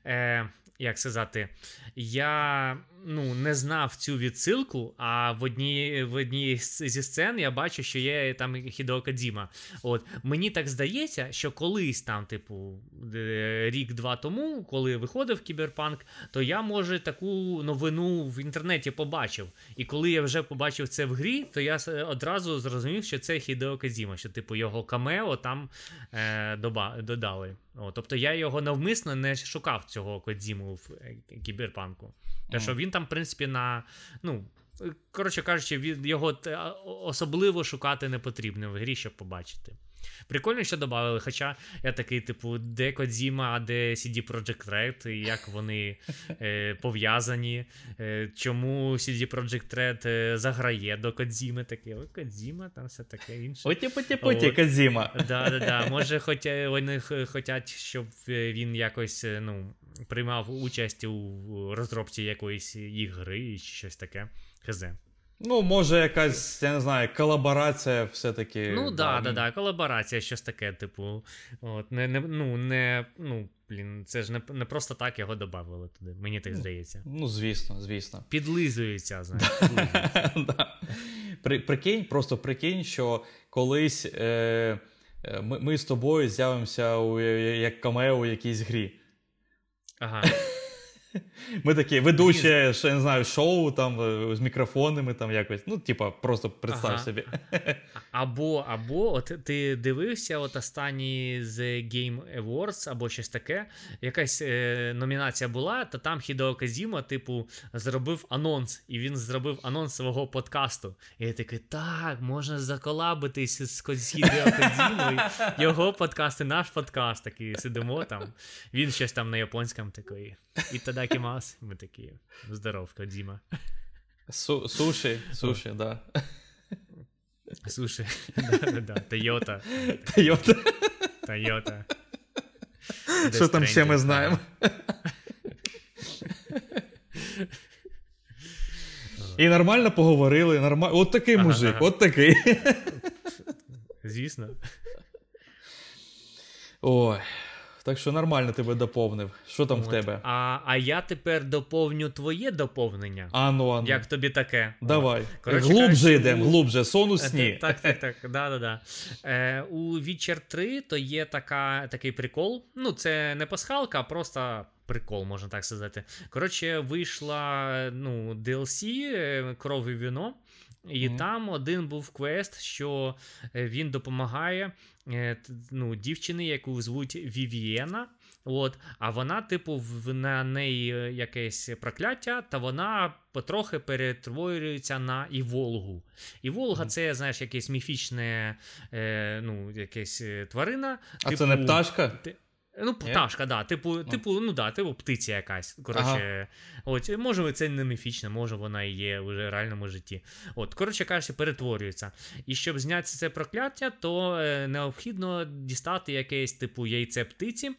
Е, як сказати, я ну, не знав цю відсилку, а в одній, в одній зі сцен я бачу, що є там Хідео Кадзіма. От мені так здається, що колись там, типу, е, рік-два тому, коли виходив кіберпанк, то я може таку новину в інтернеті побачив. І коли я вже побачив це в грі, то я одразу зрозумів, що це Хідео Кадзіма, що типу його камео там е, доба, додали. О, тобто я його навмисно не шукав цього Кодзіму в е, кіберпанку. Те, що він там, в принципі, на. ну, е, Коротше кажучи, він, його особливо шукати не потрібно в грі, щоб побачити. Прикольно, що додали, хоча я такий, типу, де Кодзіма, а де CD Projekt Red, і як вони е, пов'язані, е, чому CD Projekt Red е, заграє до Кодзіми, таке, ой, Кодзіма, там все таке інше. Оті-поті-поті, От. Кадзіма. Да, да, да. Може, хоч е, вони х- хотять, щоб е, він якось е, ну, приймав участь у розробці якоїсь ігри чи щось таке. Хз. Ну, може, якась, я не знаю, колаборація все-таки. Ну, да, да, да, колаборація, щось таке, типу. От, не, не, ну, не, ну, блін, це ж не, не просто так його додавали туди, мені так здається. Ну, звісно, звісно. Підлизується, знаєш. Да. При, прикинь, просто прикинь, що колись е, е, ми, ми з тобою з'явимося у, як камео у якійсь грі. Ага. <laughs> <laughs> Ми такі ведучі, ще, не знаю, шоу там е, з мікрофонами, там якось. Ну, типа, просто представ Ага. собі. Або, або, от ти дивився от останні з Game Awards, або щось таке. Якась е, номінація була, та там Хідео Казіма, типу, зробив анонс, і він зробив анонс свого подкасту. І я такий, так, можна заколабитись з Хідео Казімою. Його подкаст і наш подкаст. Такий сидимо там. Він щось там на японському такий. <laughs> І тадакі мас. Ми такі, здоров, Кодзіма. Су, суші, суші, да. Слушай, <laughs> да-да-да, Тойота. Тойота. Тойота. <laughs> Що там ще ми знаємо? І нормально поговорили, нормально. От такий Ага, мужик, ага. от такий. Звісно. Ой. Так що нормально тебе доповнив. Що там в тебе? А, а я тепер доповню твоє доповнення. Ану, ану. Як тобі таке? Давай. Коротше глубже кажучи, йдемо, у- глубже, сон у Е, сні. Так, так, так. Да, да, да. Е, у Witcher 3 то є така, такий прикол. Ну, це не пасхалка, а просто прикол, можна так сказати. Коротше, вийшла ну, DLC е, Кров і віно. І Мгм. там один був квест, що е, він допомагає ну, дівчини, яку звуть Вівієна. От, а вона, типу, в на неї е, якесь прокляття, та вона потрохи перетворюється на Іволгу. І Волга це, знаєш, якесь міфічне, е, ну, якесь е, тварина. А це не пташка? Ти- Ну, пташка, да. Типу, типу, ну да, типу птиця якась. Коротше, от, може, це не міфічне, може вона і є в реальному житті. От, коротше кажучи, перетворюється. І щоб зняти це прокляття, то е, необхідно дістати якесь, типу, яйце птиці.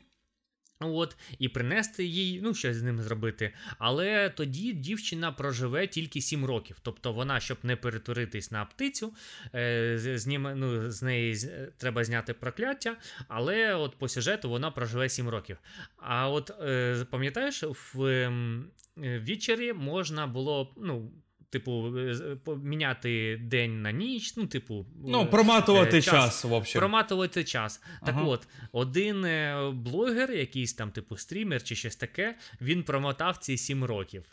От, і принести їй, ну, щось з ним зробити. Але тоді дівчина проживе тільки 7 років. Тобто вона, щоб не перетворитись на птицю, е, зніме, ну, з неї треба зняти прокляття, але от по сюжету вона проживе 7 років. А от е, пам'ятаєш, в е, вічері можна було. ну, Типу, поміняти день на ніч, ну, типу, ну, проматувати е, час, час в общем. Проматувати час. Так от, один е, блогер, якийсь там, типу, стрімер чи щось таке, він промотав ці 7 років.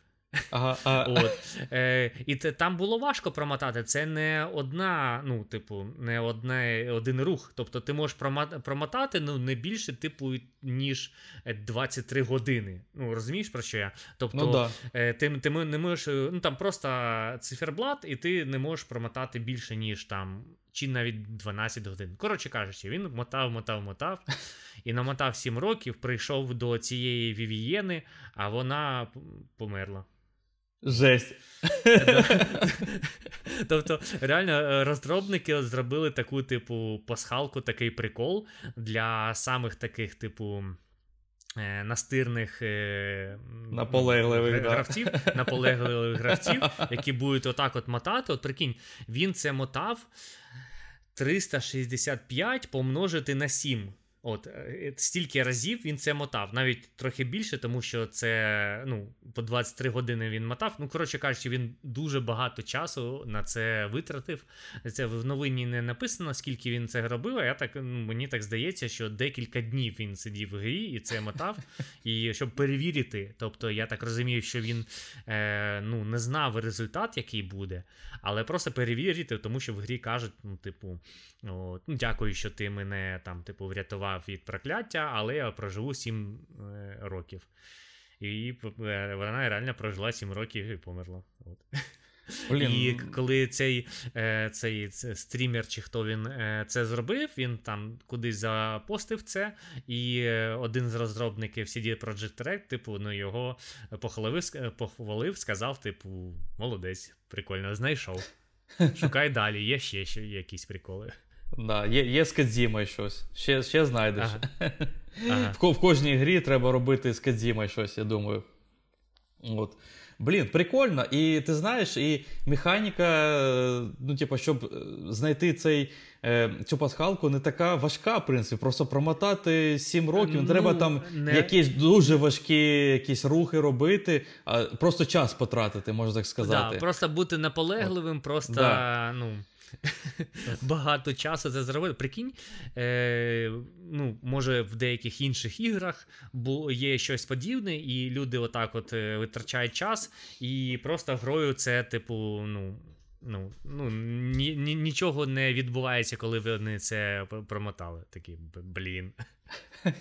Ага, а... От. Е, І те, там було важко промотати. Це не одна, ну, типу, не одне, один рух. Тобто ти можеш промотати ну, не більше, типу, ніж 23 години. Ну, розумієш, про що я? Тобто, ну, да. е, ти ти не можеш, ну там просто циферблат, і ти не можеш промотати більше, ніж там, чи навіть 12 годин. Коротше кажучи, він мотав, мотав, мотав. І намотав 7 років, прийшов до цієї Вівієни, а вона померла. Жесть. <laughs> Тобто, реально, е, розробники зробили таку, типу, пасхалку, такий прикол для самих таких, типу. Е, настирних е, наполегливих гравців, да. наполегливих гравців, які будуть отак от мотати. От прикинь, він це мотав 365 помножити на 7. От е, стільки разів він це мотав, навіть трохи більше, тому що це ну, по 23 години він мотав. Ну, коротше кажучи, він дуже багато часу на це витратив. Це в новині не написано, скільки він це робив. а я так, ну, Мені так здається, що декілька днів він сидів в грі і це мотав. І щоб перевірити. Тобто, я так розумію, що він е, ну, не знав результат, який буде, але просто перевірити, тому що в грі кажуть, ну, типу, от, ну, дякую, що ти мене там, типу, врятував врятував від прокляття, але я проживу 7 е, років. І е, вона реально прожила 7 років і померла. От. Блін. І коли цей е, цей стрімер, чи хто він це зробив, він там кудись запостив це, і один з розробників CD Projekt Red, типу, ну його похвалив, похвалив, сказав, типу, молодець, прикольно, знайшов. <laughs> Шукай далі, є ще, ще якісь приколи. Да, Є є з Кадзімою щось. Ще ще знайдеш. Ага. <laughs> Ага. В, в кожній грі треба робити з Кадзімою щось, я думаю. От. Блін, прикольно. І ти знаєш, і механіка, ну, типу, щоб е, знайти цей, е, цю пасхалку, не така важка, в принципі. Просто промотати 7 років, ну, треба там не... якісь дуже важкі якісь рухи робити, а просто час потратити, можна так сказати. Да, Просто бути наполегливим, просто. Да. ну... <laughs> багато часу це зробити. Прикинь, е, ну, може в деяких інших іграх є щось подібне, і люди отак от е, витрачають час, і просто грою це, типу, ну. Ну, ну ні, ні, нічого не відбувається, коли вони це промотали. Такі, блін. <laughs>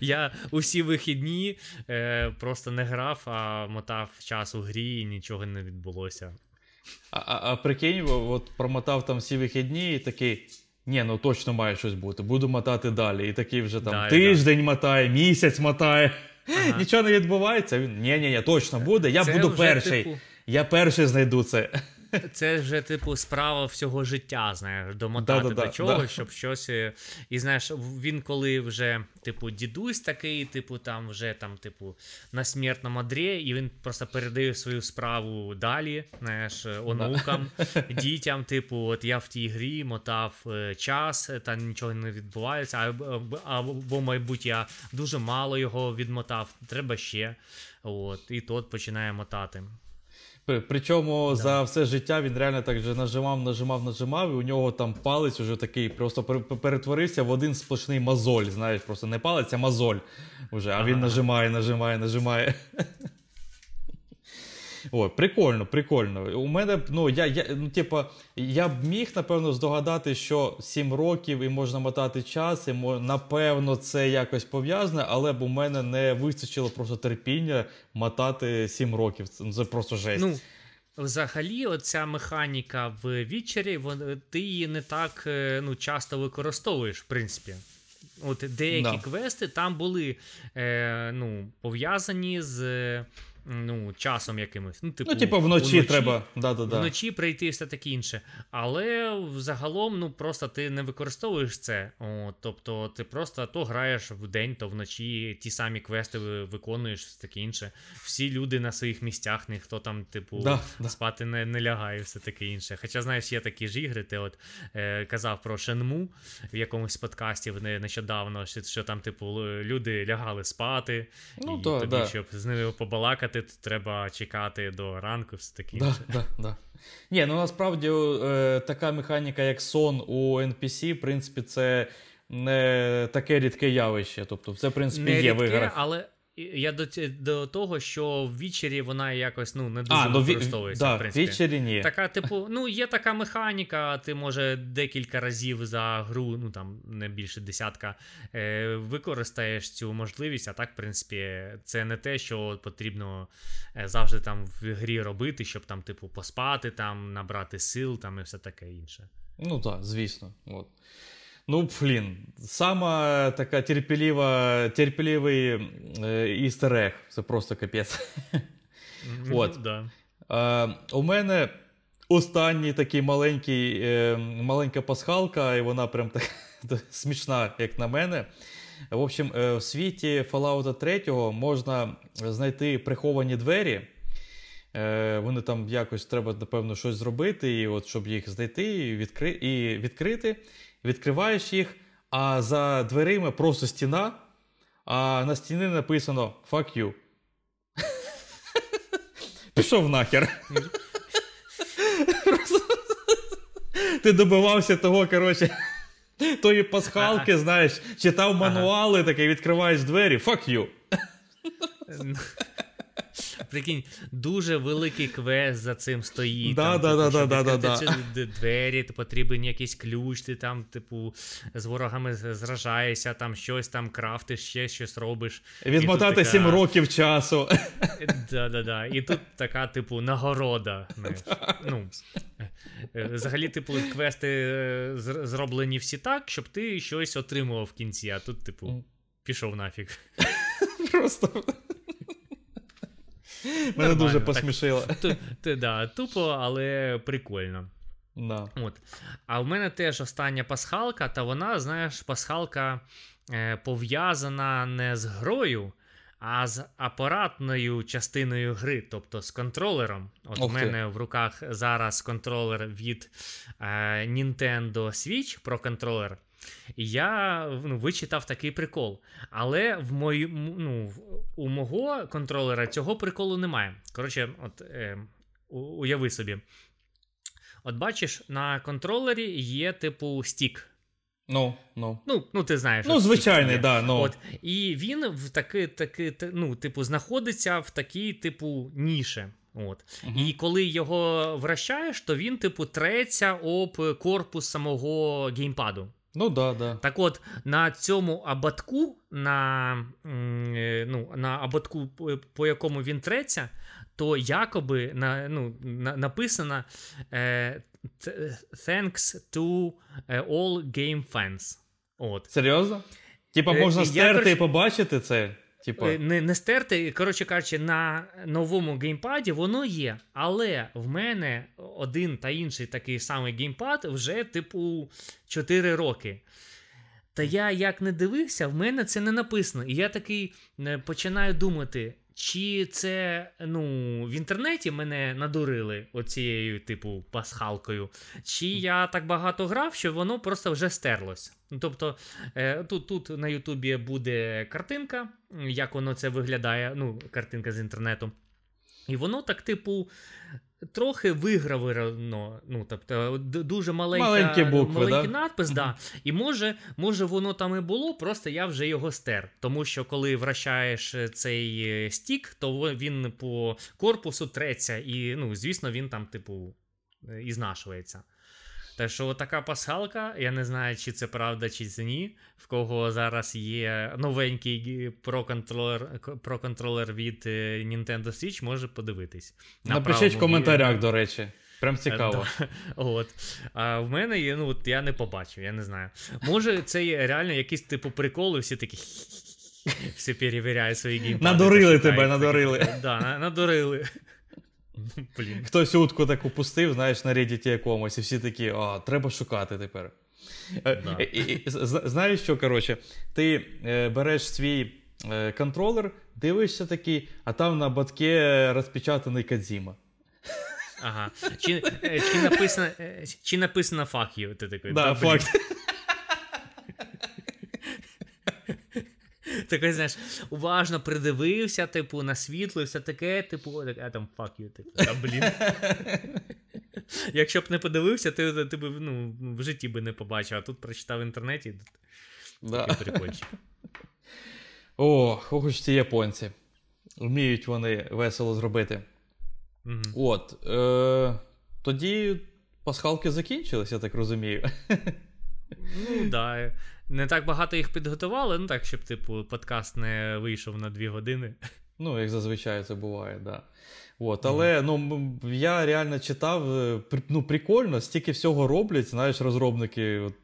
Я усі вихідні е, просто не грав, а мотав час у грі, і нічого не відбулося. А а, а прикинь, от промотав там всі вихідні і такий. Ні, ну точно має щось бути. Буду мотати далі. І такий вже там да, тиждень да. мотає, місяць мотає. Ага. Нічого не відбувається. Він ні, ні, ні, точно буде. Я Це буду перший. Типу... Я перший знайду це. Це вже, типу, справа всього життя, знаєш, домотати да, да, до чого, да. щоб щось. Е, і знаєш, він коли вже, типу, дідусь такий, типу, там вже там, типу, на смертному одрі, і він просто передає свою справу далі, знаєш, е, онукам, <laughs> дітям, типу, от я в тій грі мотав е, час, та нічого не відбувається, або, або, мабуть, я дуже мало його відмотав, треба ще. От, І тот починає мотати. Причому да. за все життя він реально так же нажимав, нажимав, нажимав, і у нього там палець уже такий просто перетворився в один сплошний мозоль. Знаєш, просто не палець, а мозоль. Уже, А він нажимає, нажимає, нажимає. <laughs> О, прикольно, прикольно. У мене ну я я ну, типа, я б міг напевно здогадати, що 7 років і можна мотати час, і напевно це якось пов'язане, але б у мене не вистачило просто терпіння мотати 7 років. Це, це просто жесть. Ну, Взагалі, оця механіка в вічері, ти її не так е, ну, часто використовуєш, в принципі. От Деякі да. квести там були е, ну, пов'язані з ну, часом якимось. Ну, типу, Ну, типу, вночі, треба. Да-да-да. Вночі прийти і все таке інше. Але загалом, ну просто ти не використовуєш це. О, тобто ти просто то граєш в день, то вночі ті самі квести виконуєш, все таке інше. Всі люди на своїх місцях, ніхто там, типу, Да, да. спати не, не лягає, все таке інше. Хоча, знаєш, є такі ж ігри, ти от е, казав про Шенму в якомусь подкасті не- нещодавно, що, що там, типу, люди лягали спати, Ну, і то, тобі, да. щоб з ними побалакати, то треба чекати до ранку, все таке Да, да, да. Ні, ну насправді е, така механіка, як сон у NPC, в принципі, це не таке рідке явище. Тобто, це, в принципі, не є в іграх. але я до, до того, що в вічері вона якось ну, не дуже А, ну використовується. да, в принципі. вічері ні. Така, типу, ну, є така механіка, ти може декілька разів за гру, ну там не більше десятка, е, використаєш цю можливість, а так, в принципі, це не те, що потрібно е, завжди там в грі робити, щоб там, типу, поспати, там, набрати сил там і все таке інше. Ну так, звісно. От. Ну, блін, сама така терпеліва, терпеливий е, істер-ег. Це просто капець. От. Ну, да. Е, у мене останній такий маленький, е, маленька пасхалка, і вона прям так <laughs> смішна, як на мене. В общем, е, в світі Fallout 3 можна знайти приховані двері. Е, вони там якось треба, напевно, щось зробити, і от, щоб їх знайти і, відкри... і відкрити. Відкриваєш їх, а за дверима просто стіна, а на стіні написано Fuck you. <laughs> Пішов нахер. <laughs> Ти добивався того, коротше, тої пасхалки, знаєш, читав мануали, такий відкриваєш двері, fuck you. <laughs> Прикинь, дуже великий квест за цим стоїть. Да, там, да, типу, да, да, да, да, двері, то потрібен якийсь ключ, ти там, типу, з ворогами зражаєшся, там щось там крафтиш, ще щось робиш. Відмотати така- 7 років часу. <laughs> Да-да-да. І тут така, типу, нагорода. Ну, е, взагалі, типу, квести е, зроблені всі так, щоб ти щось отримував в кінці, а тут, типу, пішов нафіг. <laughs> Просто. Мене дуже посмішило. Да, тупо, але прикольно. Да. От. А в мене теж остання пасхалка, та вона, знаєш, пасхалка е, пов'язана не з грою, а з апаратною частиною гри, тобто з контролером. От у мене в руках зараз контролер від е, Nintendo Switch про контролер. І я ну, вичитав такий прикол. Але в мої, ну, у мого контролера цього приколу немає. Коротше, от е, уяви собі. От бачиш, на контролері є типу стік. Ну, ну. Ну, ну ти знаєш. Ну, звичайний, да, ну. От, і він в таки, таки, та- ну, типу, знаходиться в такій, типу, ніші. От. Мгм. І коли його вращаєш, то він, типу, треться об корпус самого геймпаду. Ну, да, да. Так от, на цьому абатку, на, е, ну, на абатку, по- якому він треться, то якоби на, ну, на, написано е, Thanks to е, all game fans. От. Серйозно? Типа можна стерти і побачити це? Типа. Е, Не, не стерти, коротше кажучи, на новому геймпаді воно є. Але в мене один та інший такий самий геймпад вже, типу, 4 роки. Та я як не дивився, в мене це не написано. І я такий е, починаю думати, чи це ну, в інтернеті мене надурили оцією, типу, пасхалкою, чи я так багато грав, що воно просто вже стерлось. Ну, Тобто, е, тут, тут на Ютубі буде картинка, як воно це виглядає, ну, картинка з інтернету. І воно так, типу, трохи вигравировано. Ну, тобто, дуже маленька, Маленькі букви, маленький да? надпис, да. І може, може, воно там і було, просто я вже його стер. Тому що коли вращаєш е, цей е, стік, то він по корпусу треться, і, ну, звісно, він там, типу, ізнашується. і знашується. Так що така пасхалка, я не знаю, чи це правда, чи це ні. В кого зараз є новенький гі- про-контролер, про-контролер від е, Nintendo Switch, може подивитись. На Напишіть в коментарях, до речі. Прям цікаво. Е. <laughs> От. А в мене є, ну от я не побачив, я не знаю. Може, це є реально якийсь типу прикол, і всі такі. <laughs> Всі перевіряють свої геймпади. Надурили тебе, надурили. <laughs> Да, на- надурили. <laughs> Блін. Хтось утку таку пустив, знаєш, на Reddit якомусь, і всі такі, а, треба шукати тепер. Е, Да. Знаєш що, коротше, ти е, береш свій е, контролер, дивишся такий, а там на батке розпечатаний Кадзіма. Ага. Чи, чи, написано, чи написано fuck you, ти такий. Да, «Да, блін». факт. Такий, знаєш, уважно придивився, типу, на світло і все таке, типу, а там fuck you, типу, та блін. <laughs> Якщо б не подивився, ти, ти б ну, в житті би не побачив, а тут прочитав в інтернеті, Да. прикольчик. О, уж ці японці. Вміють вони весело зробити. Мгм. От. Е, тоді пасхалки закінчились, я так розумію. <laughs> Ну, да. Не так багато їх підготували, ну так, щоб, типу, подкаст не вийшов на дві години. Ну, як зазвичай це буває, да. От, але ну, я реально читав, е, ну, прикольно, стільки всього роблять, знаєш, розробники. От,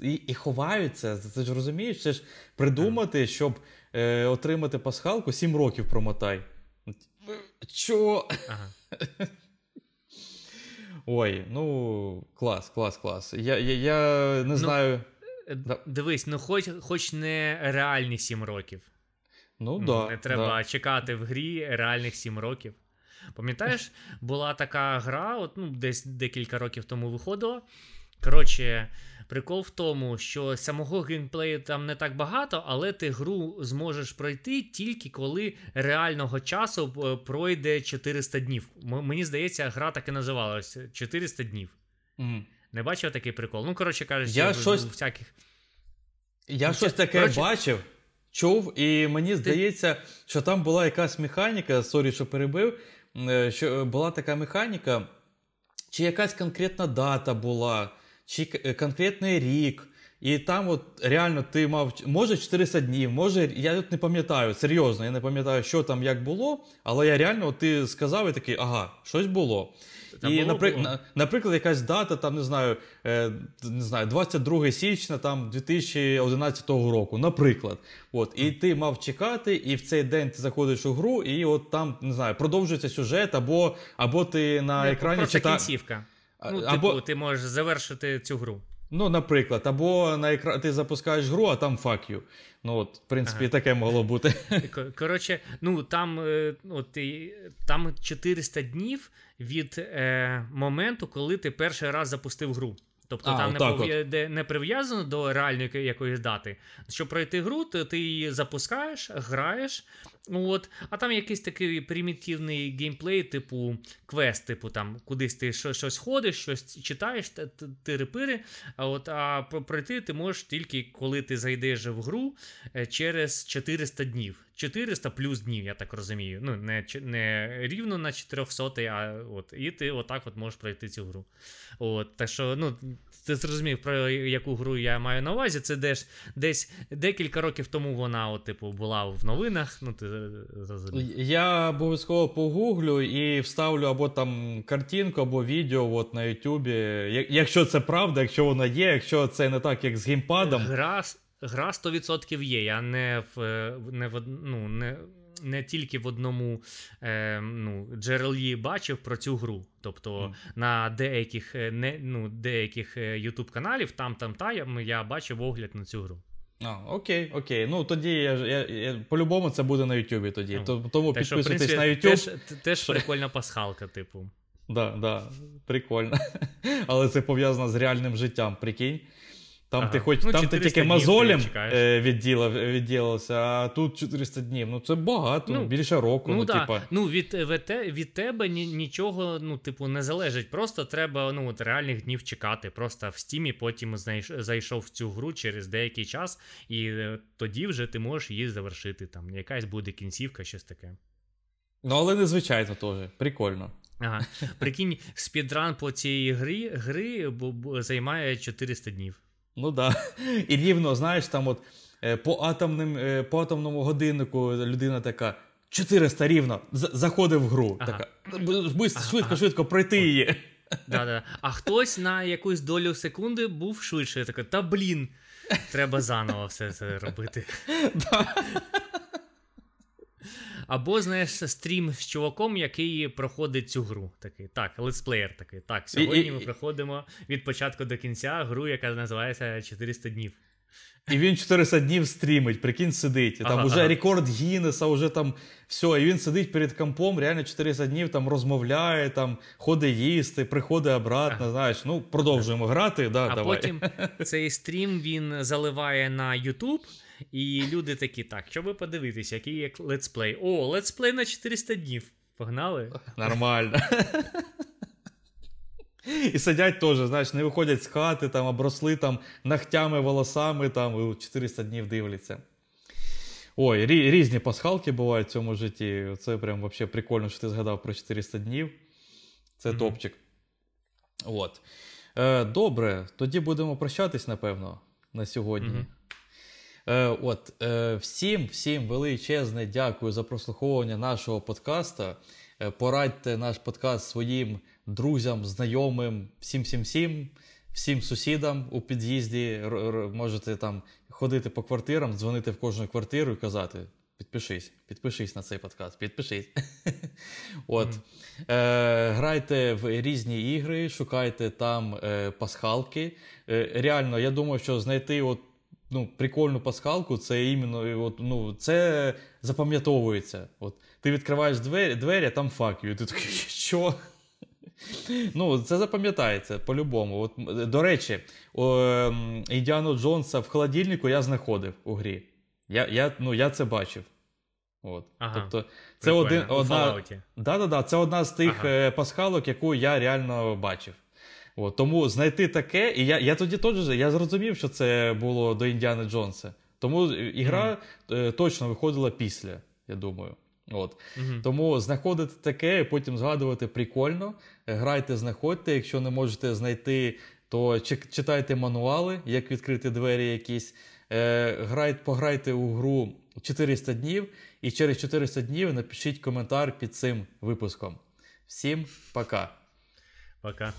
і, і ховаються. Ти ж розумієш, це ж придумати, щоб е, отримати пасхалку, 7 років промотай. Чо? Ага. <laughs> Ой, ну клас, клас, клас. Я, я, я не знаю. Е, Дивись, ну хоч, хоч не реальні 7 років. Ну, Ну, да, не треба да. чекати в грі реальних 7 років. Пам'ятаєш, <laughs> була така гра, от, ну, десь декілька років тому виходила. Коротше, прикол в тому, що самого геймплею там не так багато, але ти гру зможеш пройти тільки коли реального часу е, пройде 400 днів. М- мені здається, гра так і називалась 400 днів. Мгм. Не бачив такий прикол? Ну, коротше кажучи, Я щось- в всяких. Я Ну, щось таке коротше- бачив, чув, і мені здається, що там була якась механіка, sorry, що перебив, е, що була така механіка, чи якась конкретна дата була, чи е, конкретний рік. І там от реально ти мав, може 400 днів, може, я тут не пам'ятаю, серйозно, я не пам'ятаю, що там як було, але я реально, от ти сказав і такий, ага, щось було. Та і, було, напри- було. наприклад, якась дата, там, не знаю, е, не знаю, 22 січня там, 2011 року, наприклад. От, і ти мав чекати, і в цей день ти заходиш у гру, і от там, не знаю, продовжується сюжет, або, або ти на екрані читаєш. Ну, або- типу, ти можеш завершити цю гру. Ну, наприклад, або на екра... ти запускаєш гру, а там fuck you. Ну, от, в принципі, Ага. таке могло бути. Коротше, ну там, е, от, там 400 днів від е, моменту, коли ти перший раз запустив гру. Тобто А, там не, пов'я- не прив'язано до реальної якоїсь дати. Щоб пройти гру, то ти її запускаєш, граєш. От, а там якийсь такий примітивний геймплей, типу квест, типу там кудись ти щось ходиш, щось читаєш, тири-пири. А от а пройти ти можеш тільки коли ти зайдеш в гру е, через 400 днів. 400 плюс днів, я так розумію. Ну, не, не рівно на 400, а от. І ти отак от можеш пройти цю гру. От, так що, ну, ти зрозумів, про яку гру я маю на увазі. Це десь, десь декілька років тому вона, от, типу, була в новинах. Ну, ти зрозумів. Я обов'язково погуглю і вставлю або там картинку, або відео от на Ютубі. Якщо це правда, якщо воно є, якщо це не так, як з геймпадом. Гра, гра 100% є. Я не в, не в ну, не, не тільки в одному е, ну, джерелі бачив про цю гру. Тобто Мгм. на деяких, е, не, ну, деяких е, YouTube каналів, там, там, та, я, я бачив огляд на цю гру. А, окей, окей. Ну тоді я, я, я по-любому це буде на Ютубі тоді. Ну, Тому Так що, в підписуйтесь принципі, на YouTube. теж, теж прикольна пасхалка, типу. Да, да, прикольно. <laughs> Але це пов'язано з реальним життям, прикинь. Там Ага. ти хоч Ну, там ти тільки мозолем ти відділав, відділився, а тут 400 днів. Ну це багато, Ну, більше року. Ну, Ну, да. типа. ну від, від, від тебе ні, нічого, ну, типу, не залежить. Просто треба ну, от, реальних днів чекати. Просто в стімі потім знайш, зайшов в цю гру через деякий час, і е, тоді вже ти можеш її завершити. Там якась буде кінцівка, щось таке. Ну, але незвичайно теж. Прикольно. Ага. Прикинь, speedrun по цій грі, гри займає 400 днів. Ну да. І рівно, знаєш, там от е, по атомним, е, по атомному годиннику людина така. 400 рівно, заходить в гру. Ага. Така. «Б- Швидко, ага. швидко пройти її. Да-да. А хтось на якусь долю секунди був швидше. Така, та блін, треба заново все це робити. <laughs> Або, знаєш, стрім з чуваком, який проходить цю гру. Такий, так, летсплеєр такий. Так, сьогодні І- і- ми проходимо від початку до кінця гру, яка називається 400 днів. І він 400 днів стрімить, прикинь, сидить. Там Ага, уже ага. рекорд Гіннеса, уже там все. І він сидить перед компом, реально 400 днів там розмовляє, там ходить їсти, приходить обратно. Знаєш, ну продовжуємо грати. Да, А давай. потім цей стрім він заливає на YouTube, і люди такі, так, щоб подивитися, який є летсплей. О, летсплей на 400 днів. Погнали? Нормально. І сидять теж, знаєш, не виходять з хати, там обросли там ногтями, волосами, там і 400 днів дивляться. Ой, рі- різні пасхалки бувають в цьому житті. Це прям вообще прикольно, що ти згадав про 400 днів. Це Мгм. топчик. От. Е, добре, тоді будемо прощатись, напевно, на сьогодні. Мгм. Е, от, е, всім, всім величезне дякую за прослуховування нашого подкаста. Е, порадьте наш подкаст своїм друзям, знайомим, всім, всім, всім, всім сусідам у під'їзді. Р- р- можете там ходити по квартирам, дзвонити в кожну квартиру і казати: підпишись, підпишись на цей подкаст, підпишись. <laughs> От. Е, грайте в різні ігри, шукайте там е, пасхалки. Е, реально, я думаю, що знайти от, ну, прикольну пасхалку, це іменно от, ну, це запам'ятовується. От, ти відкриваєш двері, двері а там. І ти такий, <laughs> що? Ну, це запам'ятається по-любому. От, до речі, о, Індіану Джонса в холодильнику я знаходив у грі. Я, я, ну, я це бачив. От. Ага. Тобто, це один, одна, Да-да-да, це одна з тих Ага. е, пасхалок, яку я реально бачив. От, тому знайти таке, і я, я тоді теж я зрозумів, що це було до Індіани Джонса. Тому е, ігра е, точно виходила після, я думаю. От. Мгм. Тому знаходити таке, і потім згадувати прикольно. Е, Грайте, знаходьте. Якщо не можете знайти, то чи- читайте мануали, як відкрити двері якісь. Е, грайте, пограйте у гру 400 днів, і через 400 днів напишіть коментар під цим випуском. Всім пока! Пока.